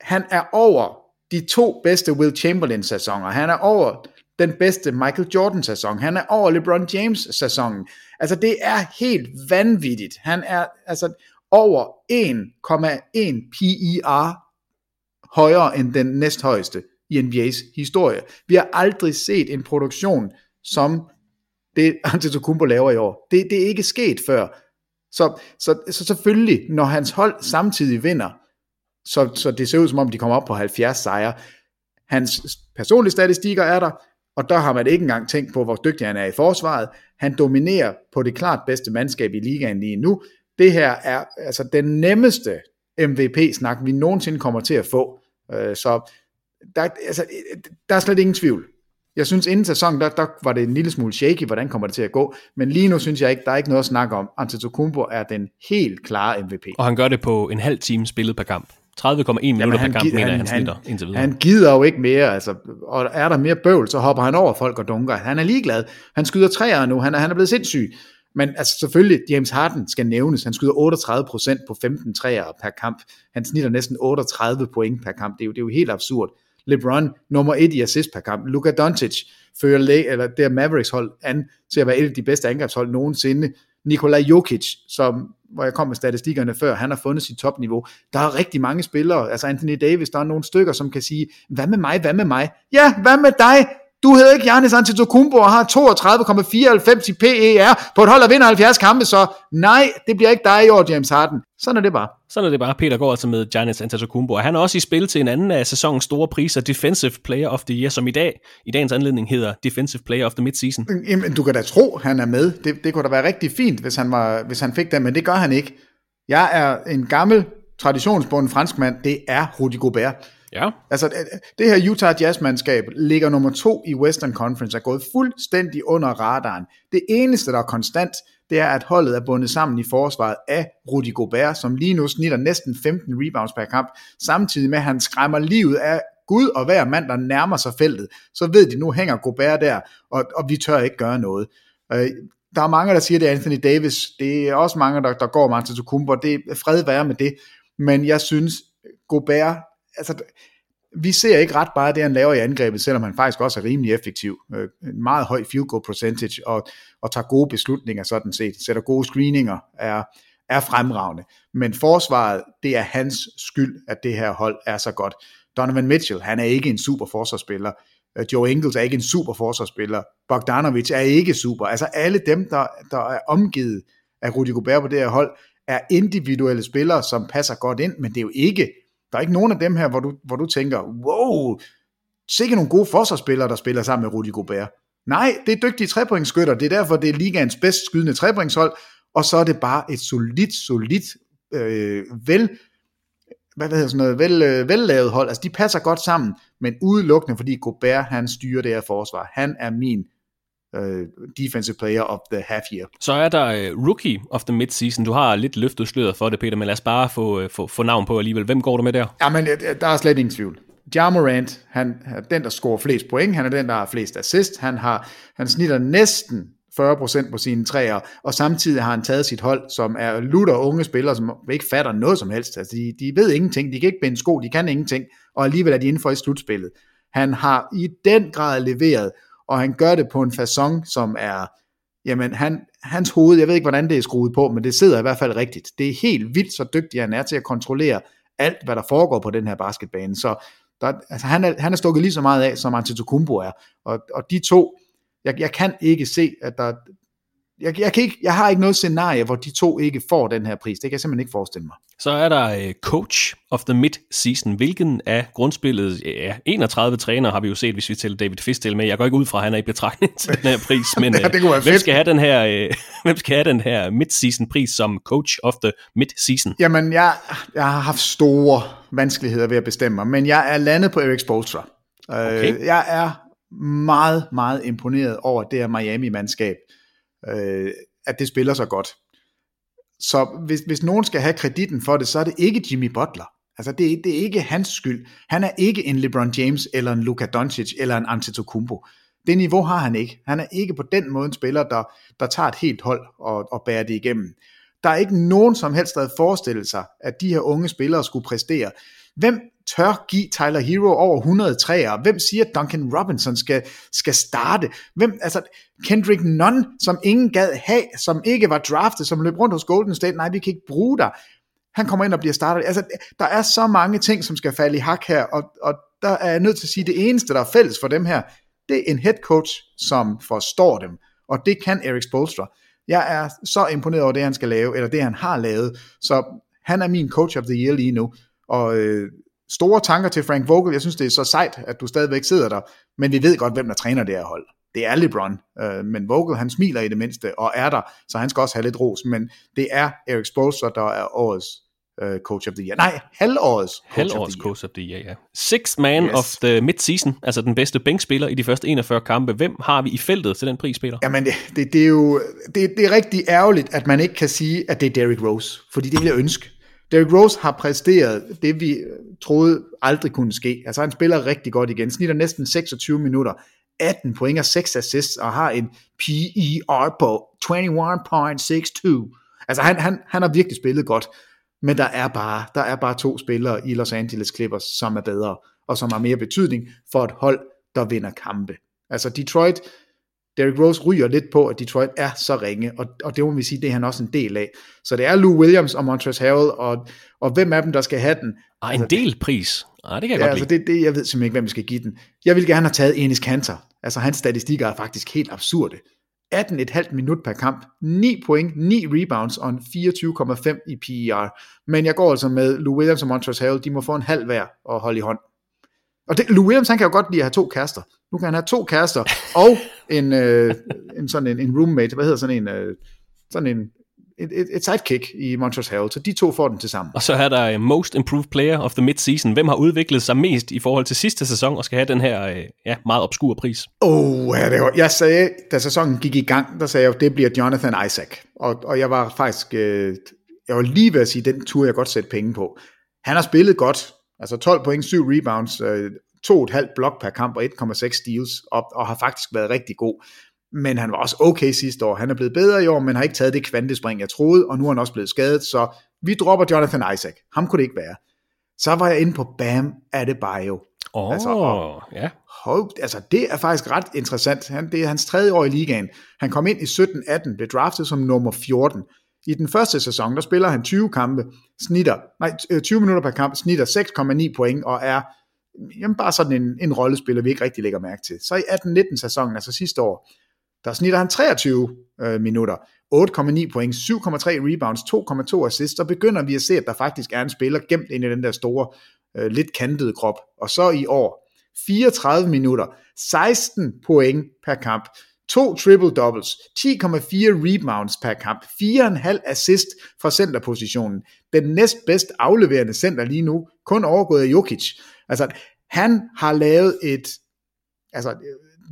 Han er over de to bedste Will Chamberlain-sæsoner. Han er over den bedste Michael Jordan-sæson. Han er over LeBron James-sæsonen. Altså det er helt vanvittigt. Han er altså over 1,1 PER højere end den næsthøjeste i NBA's historie. Vi har aldrig set en produktion, som det Antetokounmpo laver i år. Det, det er ikke sket før. Så, så, så selvfølgelig, når hans hold samtidig vinder, så, så det ser ud som om, de kommer op på 70 sejre. Hans personlige statistikker er der, og der har man ikke engang tænkt på, hvor dygtig han er i forsvaret. Han dominerer på det klart bedste mandskab i ligaen lige nu. Det her er altså den nemmeste MVP-snak, vi nogensinde kommer til at få. Så der, altså, der er slet ingen tvivl. Jeg synes, inden sæsonen, der, der var det en lille smule shaky, hvordan kommer det til at gå. Men lige nu synes jeg ikke, der er ikke noget at snakke om. Antetokounmpo er den helt klare MVP. Og han gør det på en halv time spillet per kamp. minutter han per kamp, gi- mener han- han snitter indtil videre. Han gider jo ikke mere, altså, og er der mere bøvl, så hopper han over folk og dunker. Han er ligeglad. Han skyder træer nu, han er, han er blevet sindssyg. Men altså selvfølgelig, James Harden skal nævnes. Han skyder 38% på 15 træer per kamp. Han snitter næsten 38 point per kamp. Det er jo, det er jo helt absurd. LeBron, nummer et i assist per kamp. Luka Doncic fører Le- eller det Mavericks hold an til at være et af de bedste angrebshold nogensinde. Nikola Jokic, som, hvor jeg kom med statistikkerne før, han har fundet sit topniveau. Der er rigtig mange spillere, altså Anthony Davis, der er nogle stykker, som kan sige, hvad med mig, hvad med mig? Ja, hvad med dig? Du hedder ikke Giannis Antetokounmpo og har 32,94 i PER på et hold, der vinder 70 kampe, så nej, det bliver ikke dig i år, James Harden. Sådan er det bare. Sådan er det bare. Peter går altså med Giannis Antetokounmpo, og han er også i spil til en anden af sæsonens store priser, Defensive Player of the Year, som i dag, i dagens anledning hedder Defensive Player of the Midseason. Jamen, du kan da tro, han er med. Det, det kunne da være rigtig fint, hvis han, var, hvis han fik den, men det gør han ikke. Jeg er en gammel, traditionsbunden franskmand. Det er Rudy Gobert. Ja. Altså, øh, det- her Utah Jazz-mandskab ligger nummer to i Western Conference, er gået fuldstændig under radaren. Det eneste, der er konstant, det er, at holdet er bundet sammen i forsvaret af Rudy Gobert, som lige nu snitter næsten 15 rebounds per kamp, samtidig med, at han skræmmer livet af Gud og hver mand, der nærmer sig feltet. Så ved de, nu hænger Gobert der, og, og vi tør ikke gøre noget. Øh, der er mange, der siger, det er Anthony Davis. Det er også mange, der, der går med Tukumbo. Det er fred være med det. Men jeg synes, Gobert, altså, vi ser ikke ret meget det, han laver i angrebet, selvom han faktisk også er rimelig effektiv. Øh, En meget høj field goal percentage, og, og tager gode beslutninger sådan set. Sætter gode screeninger, er, er fremragende. Men forsvaret, det er hans skyld, at det her hold er så godt. Donovan Mitchell, han er ikke en super forsvarsspiller. Øh, Joe Ingles er ikke en super forsvarsspiller. Bogdanovic er ikke super. Altså alle dem, der, der er omgivet af Rudy Gobert på det her hold, er individuelle spillere, som passer godt ind, men det er jo ikke, der er ikke nogen af dem her, hvor du, hvor du tænker, wow, sikke nogle gode forsvarsspillere, der spiller sammen med Rudy Gobert. Nej, det er dygtige trepointskytter, det er derfor, det er ligaens bedst skydende trepointshold, og så er det bare et solidt, solidt, øh, vel, hvad hedder sådan noget, vel, øh, vellavet hold. Altså, de passer godt sammen, men udelukkende, fordi Gobert, han styrer det her forsvar. Han er min øh, defensive player of the half year. Så er der uh, Rookie of the Midseason. Du har lidt løftet sløret for det, Peter, men lad os bare få, uh, få, få navn på alligevel. Hvem går du med der? Jamen, øh, der er slet ingen tvivl. Ja Morant, han er den, der scorer flest point, han er den, der har flest assist, han, har, han snitter næsten 40% på sine træer, og samtidig har han taget sit hold, som er lutter unge spillere, som ikke fatter noget som helst. Altså, de, de ved ingenting, de kan ikke binde sko, de kan ingenting, og alligevel er de inden for i slutspillet. Han har i den grad leveret, og han gør det på en façon, som er, jamen, han, hans hoved, jeg ved ikke, hvordan det er skruet på, men det sidder i hvert fald rigtigt. Det er helt vildt, så dygtig han er til at kontrollere alt, hvad der foregår på den her basketbane. Så der, altså, han, er, han er stukket lige så meget af, som Antetokounmpo er. Og, og de to, jeg, jeg kan ikke se, at der... Jeg, jeg, kan ikke, jeg har ikke noget scenarie, hvor de to ikke får den her pris. Det kan jeg simpelthen ikke forestille mig. Så er der uh, Coach of the Mid-Season. Hvilken af grundspillet, ja, 31 træner har vi jo set, hvis vi tæller David Fistel med. Jeg går ikke ud fra, at han er i betragtning til den her pris, men Ja, det hvem, fedt. skal have den her, uh, hvem skal have den her Mid-Season pris som Coach of the Mid-Season? Jamen, jeg, jeg har haft store vanskeligheder ved at bestemme mig, men jeg er landet på Eric Spoelstra. Okay. Øh, jeg er meget, meget imponeret over det her Miami-mandskab, øh, at det spiller så godt. Så hvis, hvis nogen skal have kreditten for det, så er det ikke Jimmy Butler. Altså, det, det er ikke hans skyld. Han er ikke en LeBron James, eller en Luka Doncic, eller en Antetokounmpo. Det niveau har han ikke. Han er ikke på den måde en spiller, der, der tager et helt hold og, og bærer det igennem. Der er ikke nogen som helst, der havde forestillet sig, at de her unge spillere skulle præstere. Hvem tør give Tyler Hero over 103 og Hvem siger, at Duncan Robinson skal, skal starte? Hvem, altså, Kendrick Nunn, som ingen gad have, som ikke var draftet, som løb rundt hos Golden State, nej, vi kan ikke bruge dig. Han kommer ind og bliver startet. Altså, der er så mange ting, som skal falde i hak her, og, og der er jeg nødt til at sige, at det eneste, der er fælles for dem her, det er en head coach, som forstår dem. Og det kan Eric Spolstra. Jeg er så imponeret over det, han skal lave, eller det, han har lavet. Så han er min coach of the year lige nu. Og øh, store tanker til Frank Vogel. Jeg synes, det er så sejt, at du stadigvæk sidder der. Men vi ved godt, hvem der træner det her hold. Det er LeBron. Øh, men Vogel, han smiler i det mindste, og er der, så han skal også have lidt ros. Men det er Eric Spoelstra, der er årets øh, coach of the year. Nej, halvårets coach Halvårets of the coach of the year, ja. Sixth man Yes. of the mid-season, altså den bedste bænkspiller i de første 41 kampe. Hvem har vi i feltet til den pris, Peter? Jamen, det, det, det er jo det, det er rigtig ærgerligt, at man ikke kan sige, at det er Derrick Rose. Fordi det vil jeg ønske. Derrick Rose har præsteret det, vi øh, troede aldrig kunne ske. Altså han spiller rigtig godt igen, snitter næsten 26 minutter, 18 point og 6 assists, og har en PER på 21.62. Altså han, han, han har virkelig spillet godt, men der er, bare, der er bare to spillere i Los Angeles Clippers, som er bedre, og som har mere betydning for et hold, der vinder kampe. Altså Detroit, Derrick Rose ryger lidt på, at Detroit er så ringe, og, og det må vi sige, det er han også en del af. Så det er Lou Williams og Montrezl Harrell, og, og hvem af dem, der skal have den. Ah, en altså, del pris. Ah, det kan jeg ja, godt altså det, det, jeg ved simpelthen ikke, hvem vi skal give den. Jeg vil gerne have taget Enes Kanter. Altså hans statistikker er faktisk helt absurde. 18,5 minut per kamp, 9 point, 9 rebounds og en 24,5 i PER. Men jeg går altså med Lou Williams og Montrezl Harrell, de må få en halv hver og holde i hånd. Og det, Lou Williams, han kan jo godt lide at have to kærester. Nu kan han have to kærester og en, øh, en sådan en, en roommate, hvad hedder sådan en, øh, sådan en, et, et, et sidekick i Montrezl Harrell, så de to får den til sammen. Og så er der øh, Most Improved Player of the Mid-Season. Hvem har udviklet sig mest i forhold til sidste sæson, og skal have den her øh, ja, meget obskure pris? Oh, ja, det var, jeg sagde, da sæsonen gik i gang, der sagde jeg, det bliver Jonathan Isaac. Og, og jeg var faktisk, øh, jeg var lige ved at sige, den tur jeg godt sætte penge på. Han har spillet godt, altså 12 point, 7 rebounds, øh, 2,5 blok per kamp og 1,6 steals, og, og har faktisk været rigtig god. Men han var også okay sidste år. Han er blevet bedre i år, men har ikke taget det kvantespring, jeg troede, og nu er han også blevet skadet, så vi dropper Jonathan Isaac. Ham kunne det ikke være. Så var jeg inde på Bam Adebayo. Åh, oh, altså, og, ja. Hov, altså, det er faktisk ret interessant. Han, det er hans tredje år i ligaen. Han kom ind i 17-18, blev draftet som nummer 14. I den første sæson, der spiller han 20 kampe, snitter, nej, 20 øh, minutter per kamp, snitter 6,9 point og er jamen bare sådan en, en rollespiller, vi ikke rigtig lægger mærke til. Så i 18-19 sæsonen, altså sidste år, der snitter han 23 øh, minutter, 8,9 point, 7,3 rebounds, 2,2 assists, så begynder vi at se, at der faktisk er en spiller gemt ind i den der store, øh, lidt kantede krop. Og så i år, 34 minutter, 16 point per kamp, to triple doubles, 10,4 rebounds per kamp, 4,5 assist fra centerpositionen. Den næstbedst afleverende center lige nu, kun overgået af Jokic. Altså, han har lavet et, altså,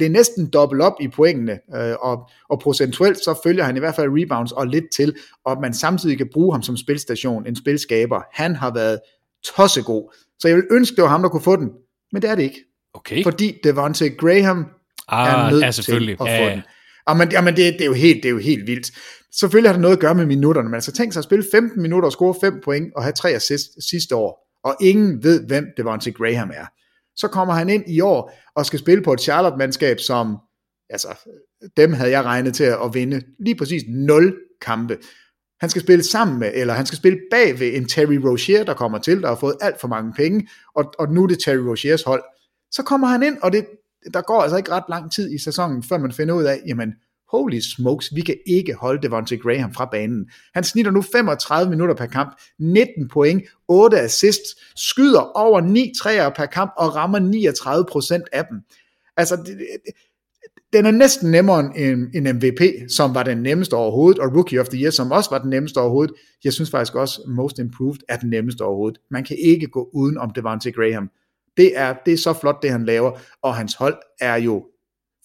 det er næsten dobbelt op i pointene, øh, og, og procentuelt så følger han i hvert fald rebounds og lidt til, og man samtidig kan bruge ham som spilstation, en spilskaber. Han har været tossegod. Så jeg vil ønske, det var ham, der kunne få den, men det er det ikke. Okay. Fordi Devontae Graham ah, er nødt ja, til selvfølgelig. at ja, få ja. den. Jamen, jamen det, det, er jo helt, det er jo helt vildt. Selvfølgelig har det noget at gøre med minutterne, men altså tænk sig at spille 15 minutter og score 5 point og have 3 assist sidste år, og ingen ved, hvem Devontae Graham er. Så kommer han ind i år og skal spille på et Charlotte-mandskab, som, altså, dem havde jeg regnet til at vinde lige præcis 0 kampe. Han skal spille sammen med, eller han skal spille bag ved en Terry Rozier, der kommer til, der har fået alt for mange penge, og, og nu er det Terry Roziers hold. Så kommer han ind, og det, der går altså ikke ret lang tid i sæsonen, før man finder ud af, jamen, holy smokes, vi kan ikke holde Devontae Graham fra banen. Han snitter nu 35 minutter per kamp, 19 point, 8 assists, skyder over 9 træer per kamp og rammer 39% af dem. Altså, det, det, den er næsten nemmere end en MVP, som var den nemmeste overhovedet, og Rookie of the Year, som også var den nemmeste overhovedet. Jeg synes faktisk også, Most Improved er den nemmeste overhovedet. Man kan ikke gå uden om Devontae Graham. Det er, det er så flot, det han laver, og hans hold er jo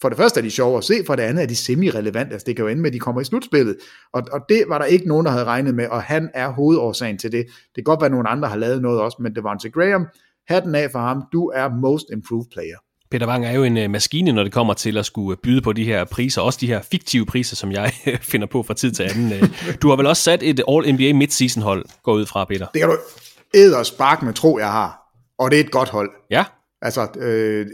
for det første er de sjove at se, for det andet er de semi-relevante. Altså det kan jo ende med, at de kommer i slutspillet. Og, og det var der ikke nogen, der havde regnet med, og han er hovedårsagen til det. Det kan godt være, at nogen andre har lavet noget også, men det var til Graham. Hatten af for ham. Du er most improved player. Peter Wang er jo en uh, maskine, når det kommer til at skulle byde på de her priser, også de her fiktive priser, som jeg finder på fra tid til anden. Øh, du har vel også sat et All-NBA Midseason hold, går ud fra, Peter? Det kan du æder spark med tro, jeg har. Og det er et godt hold. Ja. Altså, øh,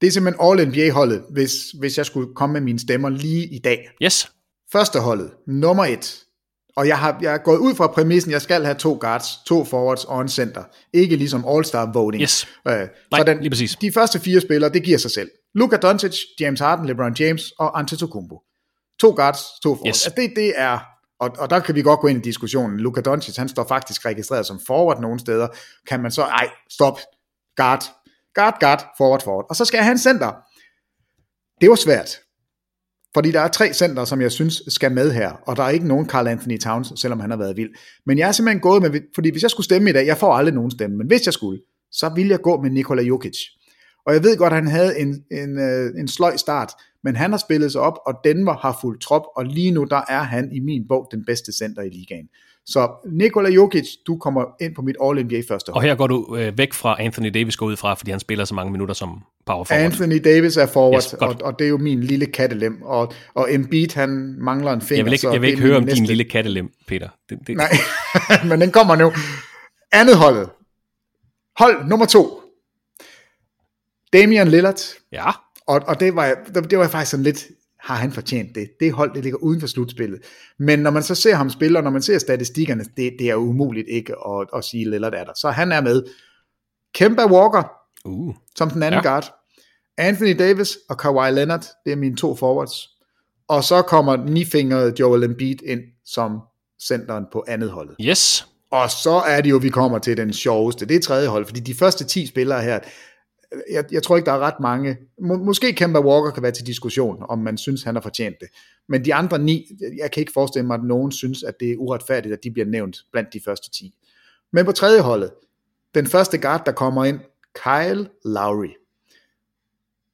det er simpelthen All-NBA-holdet, hvis, hvis jeg skulle komme med mine stemmer lige i dag. Yes. Første holdet, nummer et. Og jeg har, jeg er gået ud fra præmissen, jeg skal have to guards, to forwards og en center. Ikke ligesom All-Star voting. Yes. Øh, Nej, så den, lige præcis. De første fire spillere, det giver sig selv. Luka Doncic, James Harden, LeBron James og Antetokounmpo. To guards, to forwards. Yes. Altså det, det er, og, og der kan vi godt gå ind i diskussionen. Luka Doncic, han står faktisk registreret som forward nogle steder. Kan man så, ej, stop, guard, guard, guard, forward, forward. Og så skal jeg have en center. Det var svært. Fordi der er tre center, som jeg synes skal med her, og der er ikke nogen Carl Anthony Towns, selvom han har været vild. Men jeg er simpelthen gået med, fordi hvis jeg skulle stemme i dag, jeg får aldrig nogen stemme, men hvis jeg skulle, så ville jeg gå med Nikola Jokic. Og jeg ved godt, at han havde en, en, øh, en sløj start, men han har spillet sig op, og Denver har fuldt trop, og lige nu der er han i min bog den bedste center i ligaen. Så Nikola Jokic, du kommer ind på mit All-NBA første hold. Og her går du øh, væk fra Anthony Davis går ud fra, fordi han spiller så mange minutter som power forward. Anthony Davis er forward, Yes, godt. og, og det er jo min lille kattelem. Og, og Embiid, han mangler en finger. Jeg vil ikke, jeg vil ikke høre om din næste- lille kattelem, Peter. Det, det, Nej, men den kommer nu. Andet holdet. Hold nummer to. Damian Lillard. Ja. Og, og det, var, det, det var faktisk sådan lidt, har han fortjent det? Det hold, det ligger uden for slutspillet. Men når man så ser ham spille, og når man ser statistikkerne, det, det er umuligt ikke at, at sige Lillard er der. Så han er med. Kemba Walker, uh. som den anden Ja. guard. Anthony Davis og Kawhi Leonard, det er mine to forwards. Og så kommer nifingerede Joel Embiid ind som centeren på andet holdet. Yes. Og så er det jo, vi kommer til den sjoveste. Det er tredje hold, fordi de første 10 spillere her, jeg, jeg tror ikke, der er ret mange. Må, måske Kemba Walker kan være til diskussion, om man synes, han har fortjent det. Men de andre ni, jeg kan ikke forestille mig, at nogen synes, at det er uretfærdigt, at de bliver nævnt blandt de første 10. Men på tredje holdet, den første guard, der kommer ind, Kyle Lowry.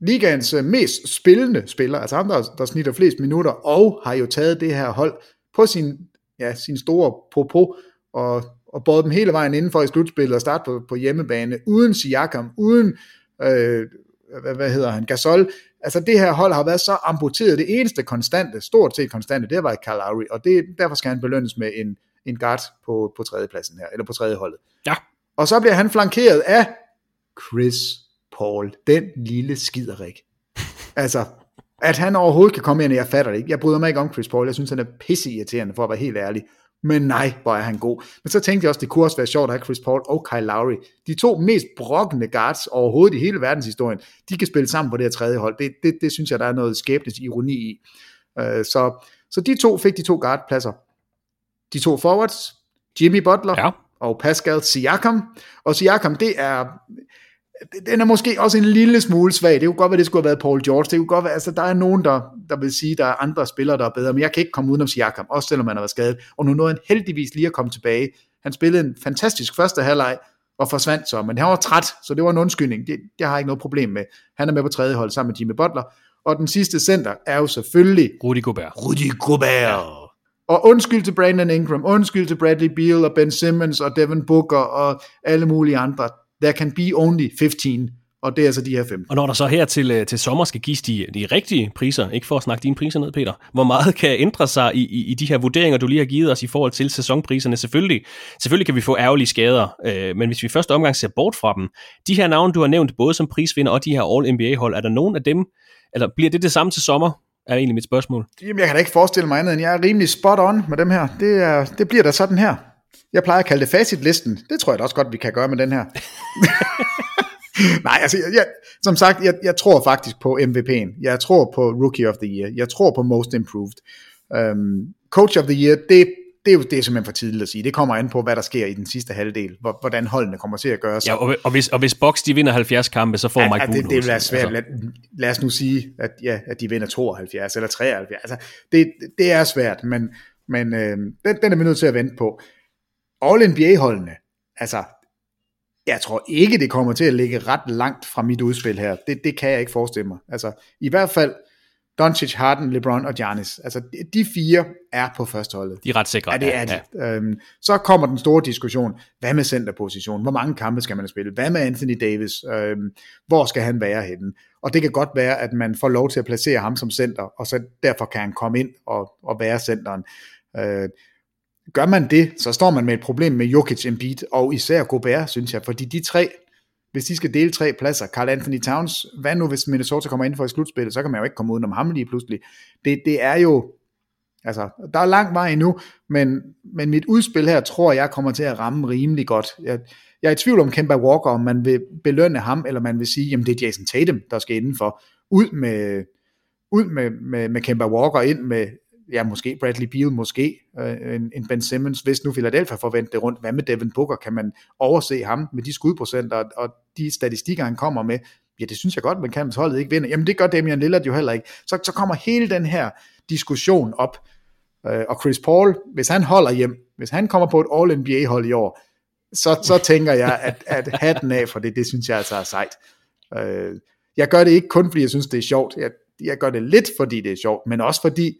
Ligaens øh, mest spillende spiller, altså ham, der, der snitter flest minutter, og har jo taget det her hold på sin, ja, sin store popo, og, og båret dem hele vejen indenfor i slutspillet og starte på, på hjemmebane, uden Siakam, uden, øh, hvad, hvad hedder han, Gasol. Altså det her hold har været så amputeret. Det eneste konstante, stort set konstante, det har været Kyle Lowry, og det, derfor skal han belønnes med en, en guard på, på tredjepladsen her, eller på tredje holdet. Ja. Og så bliver han flankeret af Chris Paul, den lille skiderik. Altså, at han overhovedet kan komme ind, jeg fatter det ikke. Jeg bryder mig ikke om Chris Paul. Jeg synes, han er pisse irriterende, for at være helt ærlig. Men nej, hvor er han god. Men så tænkte jeg også, det kunne også være sjovt at have Chris Paul og Kyle Lowry. De to mest brokkende guards overhovedet i hele verdenshistorien, de kan spille sammen på det her tredje hold. Det, det, det synes jeg, der er noget skæbnes ironi i. Uh, så, så de to fik de to guardpladser. De to forwards, Jimmy Butler ja. og Pascal Siakam. Og Siakam, det er, den er måske også en lille smule svag. Det kunne godt være, det skulle have været Paul George. Det kunne godt være, altså der er nogen, der, der vil sige, der er andre spillere, der er bedre. Men jeg kan ikke komme udenom Siakam, også selvom han har været skadet. Og nu nåede han heldigvis lige at komme tilbage. Han spillede en fantastisk første halvleg og forsvandt så, men han var træt, så det var en undskyldning. Det, det har jeg ikke noget problem med. Han er med på tredje hold sammen med Jimmy Butler. Og den sidste center er jo selvfølgelig Rudy Gobert. Rudy Gobert. Og undskyld til Brandon Ingram, undskyld til Bradley Beal og Ben Simmons og Devin Booker og alle mulige andre. There can be only 15, og det er altså de her 15. Og når der så her til, øh, til sommer skal gives de, de rigtige priser, ikke for at snakke dine priser ned, Peter, hvor meget kan ændre sig i, i, i de her vurderinger, du lige har givet os i forhold til sæsonpriserne? Selvfølgelig, selvfølgelig kan vi få ærgerlige skader, øh, men hvis vi første omgang ser bort fra dem, de her navne, du har nævnt, både som prisvinder og de her All-NBA-hold, er der nogen af dem, eller bliver det det samme til sommer? er egentlig mit spørgsmål. Jamen, jeg kan da ikke forestille mig andet, end jeg er rimelig spot on med dem her. Det, er, det bliver da sådan her. Jeg plejer at kalde det facitlisten. Det tror jeg da også godt, vi kan gøre med den her. Nej, altså, jeg, som sagt, jeg, jeg tror faktisk på MVP'en. Jeg tror på Rookie of the Year. Jeg tror på Most Improved. Um, Coach of the Year, det, det er jo det er simpelthen for tidligt at sige. Det kommer an på, hvad der sker i den sidste halvdel. Hvor, hvordan holdene kommer til at gøre sig. Ja, og, og, hvis, og hvis Box de vinder 70 kampe, så får Ja, Mike ja, det, det vil være svært. Lad, lad os nu sige, at, ja, at de vinder 72 eller 73. Altså, det, det er svært, men, men øh, den, den er vi nødt til at vente på. All-NBA-holdene, altså, jeg tror ikke, det kommer til at ligge ret langt fra mit udspil her. Det, det kan jeg ikke forestille mig. Altså, i hvert fald Doncic, Harden, LeBron og Giannis. Altså, de, fire er på førsteholdet. De er ret sikre. Ja, det er de. Ja. Øhm, så kommer den store diskussion. Hvad med centerposition? Hvor mange kampe skal man spille? Hvad med Anthony Davis? Øhm, hvor skal han være henne? Og det kan godt være, at man får lov til at placere ham som center, og så derfor kan han komme ind og, og være centeren. Øh, gør man det, så står man med et problem med Jokic, Embiid og især Gobert, synes jeg, fordi de tre, hvis de skal dele tre pladser, Carl Anthony Towns, hvad nu hvis Minnesota kommer ind for i slutspillet, så kan man jo ikke komme udenom ham lige pludselig. Det, det er jo, altså, der er lang vej endnu, men, men mit udspil her, tror jeg, kommer til at ramme rimelig godt. Jeg, jeg er i tvivl om Kemba Walker, om man vil belønne ham, eller man vil sige, jamen det er Jason Tatum, der skal indenfor. Ud med, ud med, med, med Kemba Walker, ind med, ja måske Bradley Beal, måske øh, en, en Ben Simmons, hvis nu Philadelphia forventer det rundt. Hvad med Devin Booker? Kan man overse ham med de skudprocenter og, og de statistikker, han kommer med? Ja, det synes jeg godt, man kan, hvis holdet ikke vinder. Jamen det gør Damian Lillard jo heller ikke. Så, så kommer hele den her diskussion op. Øh, og Chris Paul, hvis han holder hjem, hvis han kommer på et All-NBA-hold i år, så, så tænker jeg, at, at hatten af for det, det synes jeg altså er sejt. Øh, jeg gør det ikke kun, fordi jeg synes, det er sjovt. Jeg, jeg gør det lidt, fordi det er sjovt, men også fordi,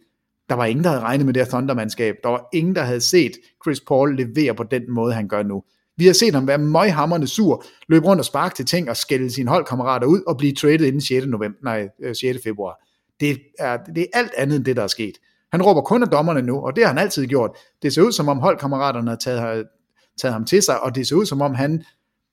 der var ingen, der havde regnet med det her Thunder-mandskab. Der var ingen, der havde set Chris Paul levere på den måde, han gør nu. Vi har set ham være møghamrende sur, løbe rundt og sparke til ting og skælde sine holdkammerater ud og blive traded inden 6. November, nej, øh, 6. Februar. Det er, det er alt andet end det, der er sket. Han råber kun af dommerne nu, og det har han altid gjort. Det ser ud som om holdkammeraterne har taget, taget ham til sig, og det ser ud som om han,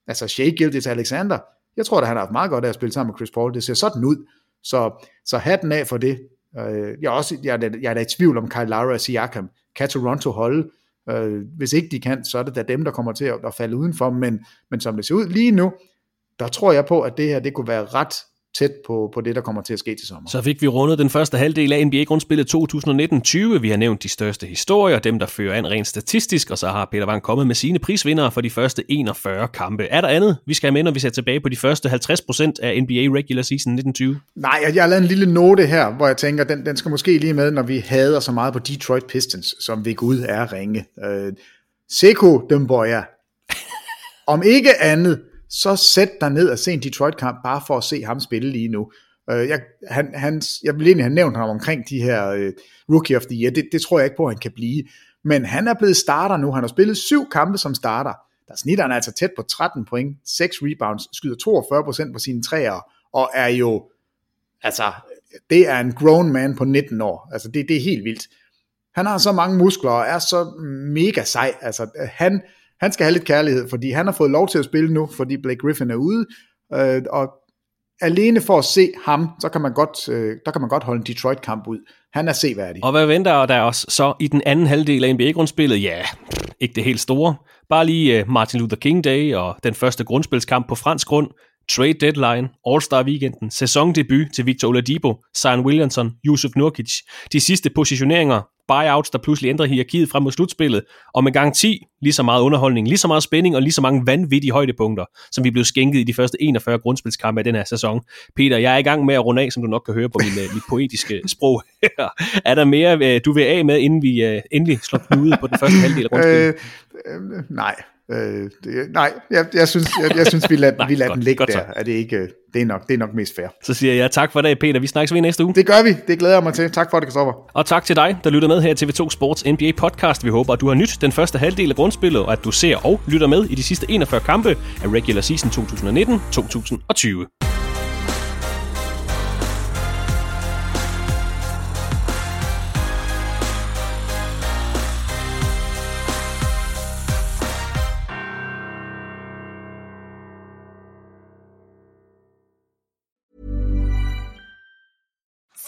altså Shea Gildes Alexander, jeg tror da han har haft meget godt af at spille sammen med Chris Paul. Det ser sådan ud. Så, så hatten af for det. Øh, jeg, er også, jeg, er, jeg er da i tvivl om Kyle Lara og Siakam. Kan Toronto holde? Øh, hvis ikke de kan, så er det da dem, der kommer til at, at falde udenfor. Men, men som det ser ud lige nu, der tror jeg på, at det her det kunne være ret tæt på, på det, der kommer til at ske til sommer. Så fik vi rundet den første halvdel af NBA-grundspillet 2019-20. Vi har nævnt de største historier, dem der fører an rent statistisk, og så har Peter Wang kommet med sine prisvindere for de første 41 kampe. Er der andet, vi skal have med, når vi ser tilbage på de første 50% af NBA regular season 1920? Nej, jeg, jeg har lavet en lille note her, hvor jeg tænker, den, den skal måske lige med, når vi hader så meget på Detroit Pistons, som vi Gud er ringe. Øh, Seko Demboya. Om ikke andet, så sæt dig ned og se en Detroit-kamp, bare for at se ham spille lige nu. Uh, jeg, han, han, jeg vil egentlig have nævnt ham omkring de her uh, Rookie of the Year, det, det tror jeg ikke på, at han kan blive. Men han er blevet starter nu, han har spillet syv kampe som starter. Der snitter han altså tæt på 13 point, 6 rebounds, skyder 42% på sine træer, og er jo, altså, det er en grown man på 19 år. Altså, det, det er helt vildt. Han har så mange muskler og er så mega sej. Altså, han, han skal have lidt kærlighed, fordi han har fået lov til at spille nu, fordi Blake Griffin er ude, øh, og alene for at se ham, så kan man godt, øh, der kan man godt holde en Detroit-kamp ud. Han er seværdig. Og hvad venter der os så i den anden halvdel af NBA-grundspillet? Ja, ikke det helt store. Bare lige øh, Martin Luther King Day og den første grundspilskamp på fransk grund, trade deadline, All-Star weekenden, sæsondebut til Victor Oladipo, Zion Williamson, Yusuf Nurkic, de sidste positioneringer, buyouts, der pludselig ændrer hierarkiet frem mod slutspillet, og med gang 10, lige så meget underholdning, lige så meget spænding og lige så mange vanvittige højdepunkter, som vi blev skænket i de første 41 grundspilskampe af den her sæson. Peter, jeg er i gang med at runde af, som du nok kan høre på min, øh, mit poetiske sprog her. Er der mere, øh, du vil af med, inden vi uh, endelig slår knude på den første halvdel af grundspillet? Øh, øh, nej, Øh, det, nej, jeg, jeg, synes, jeg, jeg synes, vi lader, nej, vi lader godt, den ligge godt der. Er det, ikke, det, er nok, det er nok mest fair. Så siger jeg tak for det, Peter. Vi snakkes ved næste uge. Det gør vi. Det glæder jeg mig til. Tak for det, Kristoffer. Og tak til dig, der lytter med her til TV2 Sports NBA podcast. Vi håber, at du har nyt den første halvdel af grundspillet, og at du ser og lytter med i de sidste 41 kampe af regular season 2019-2020.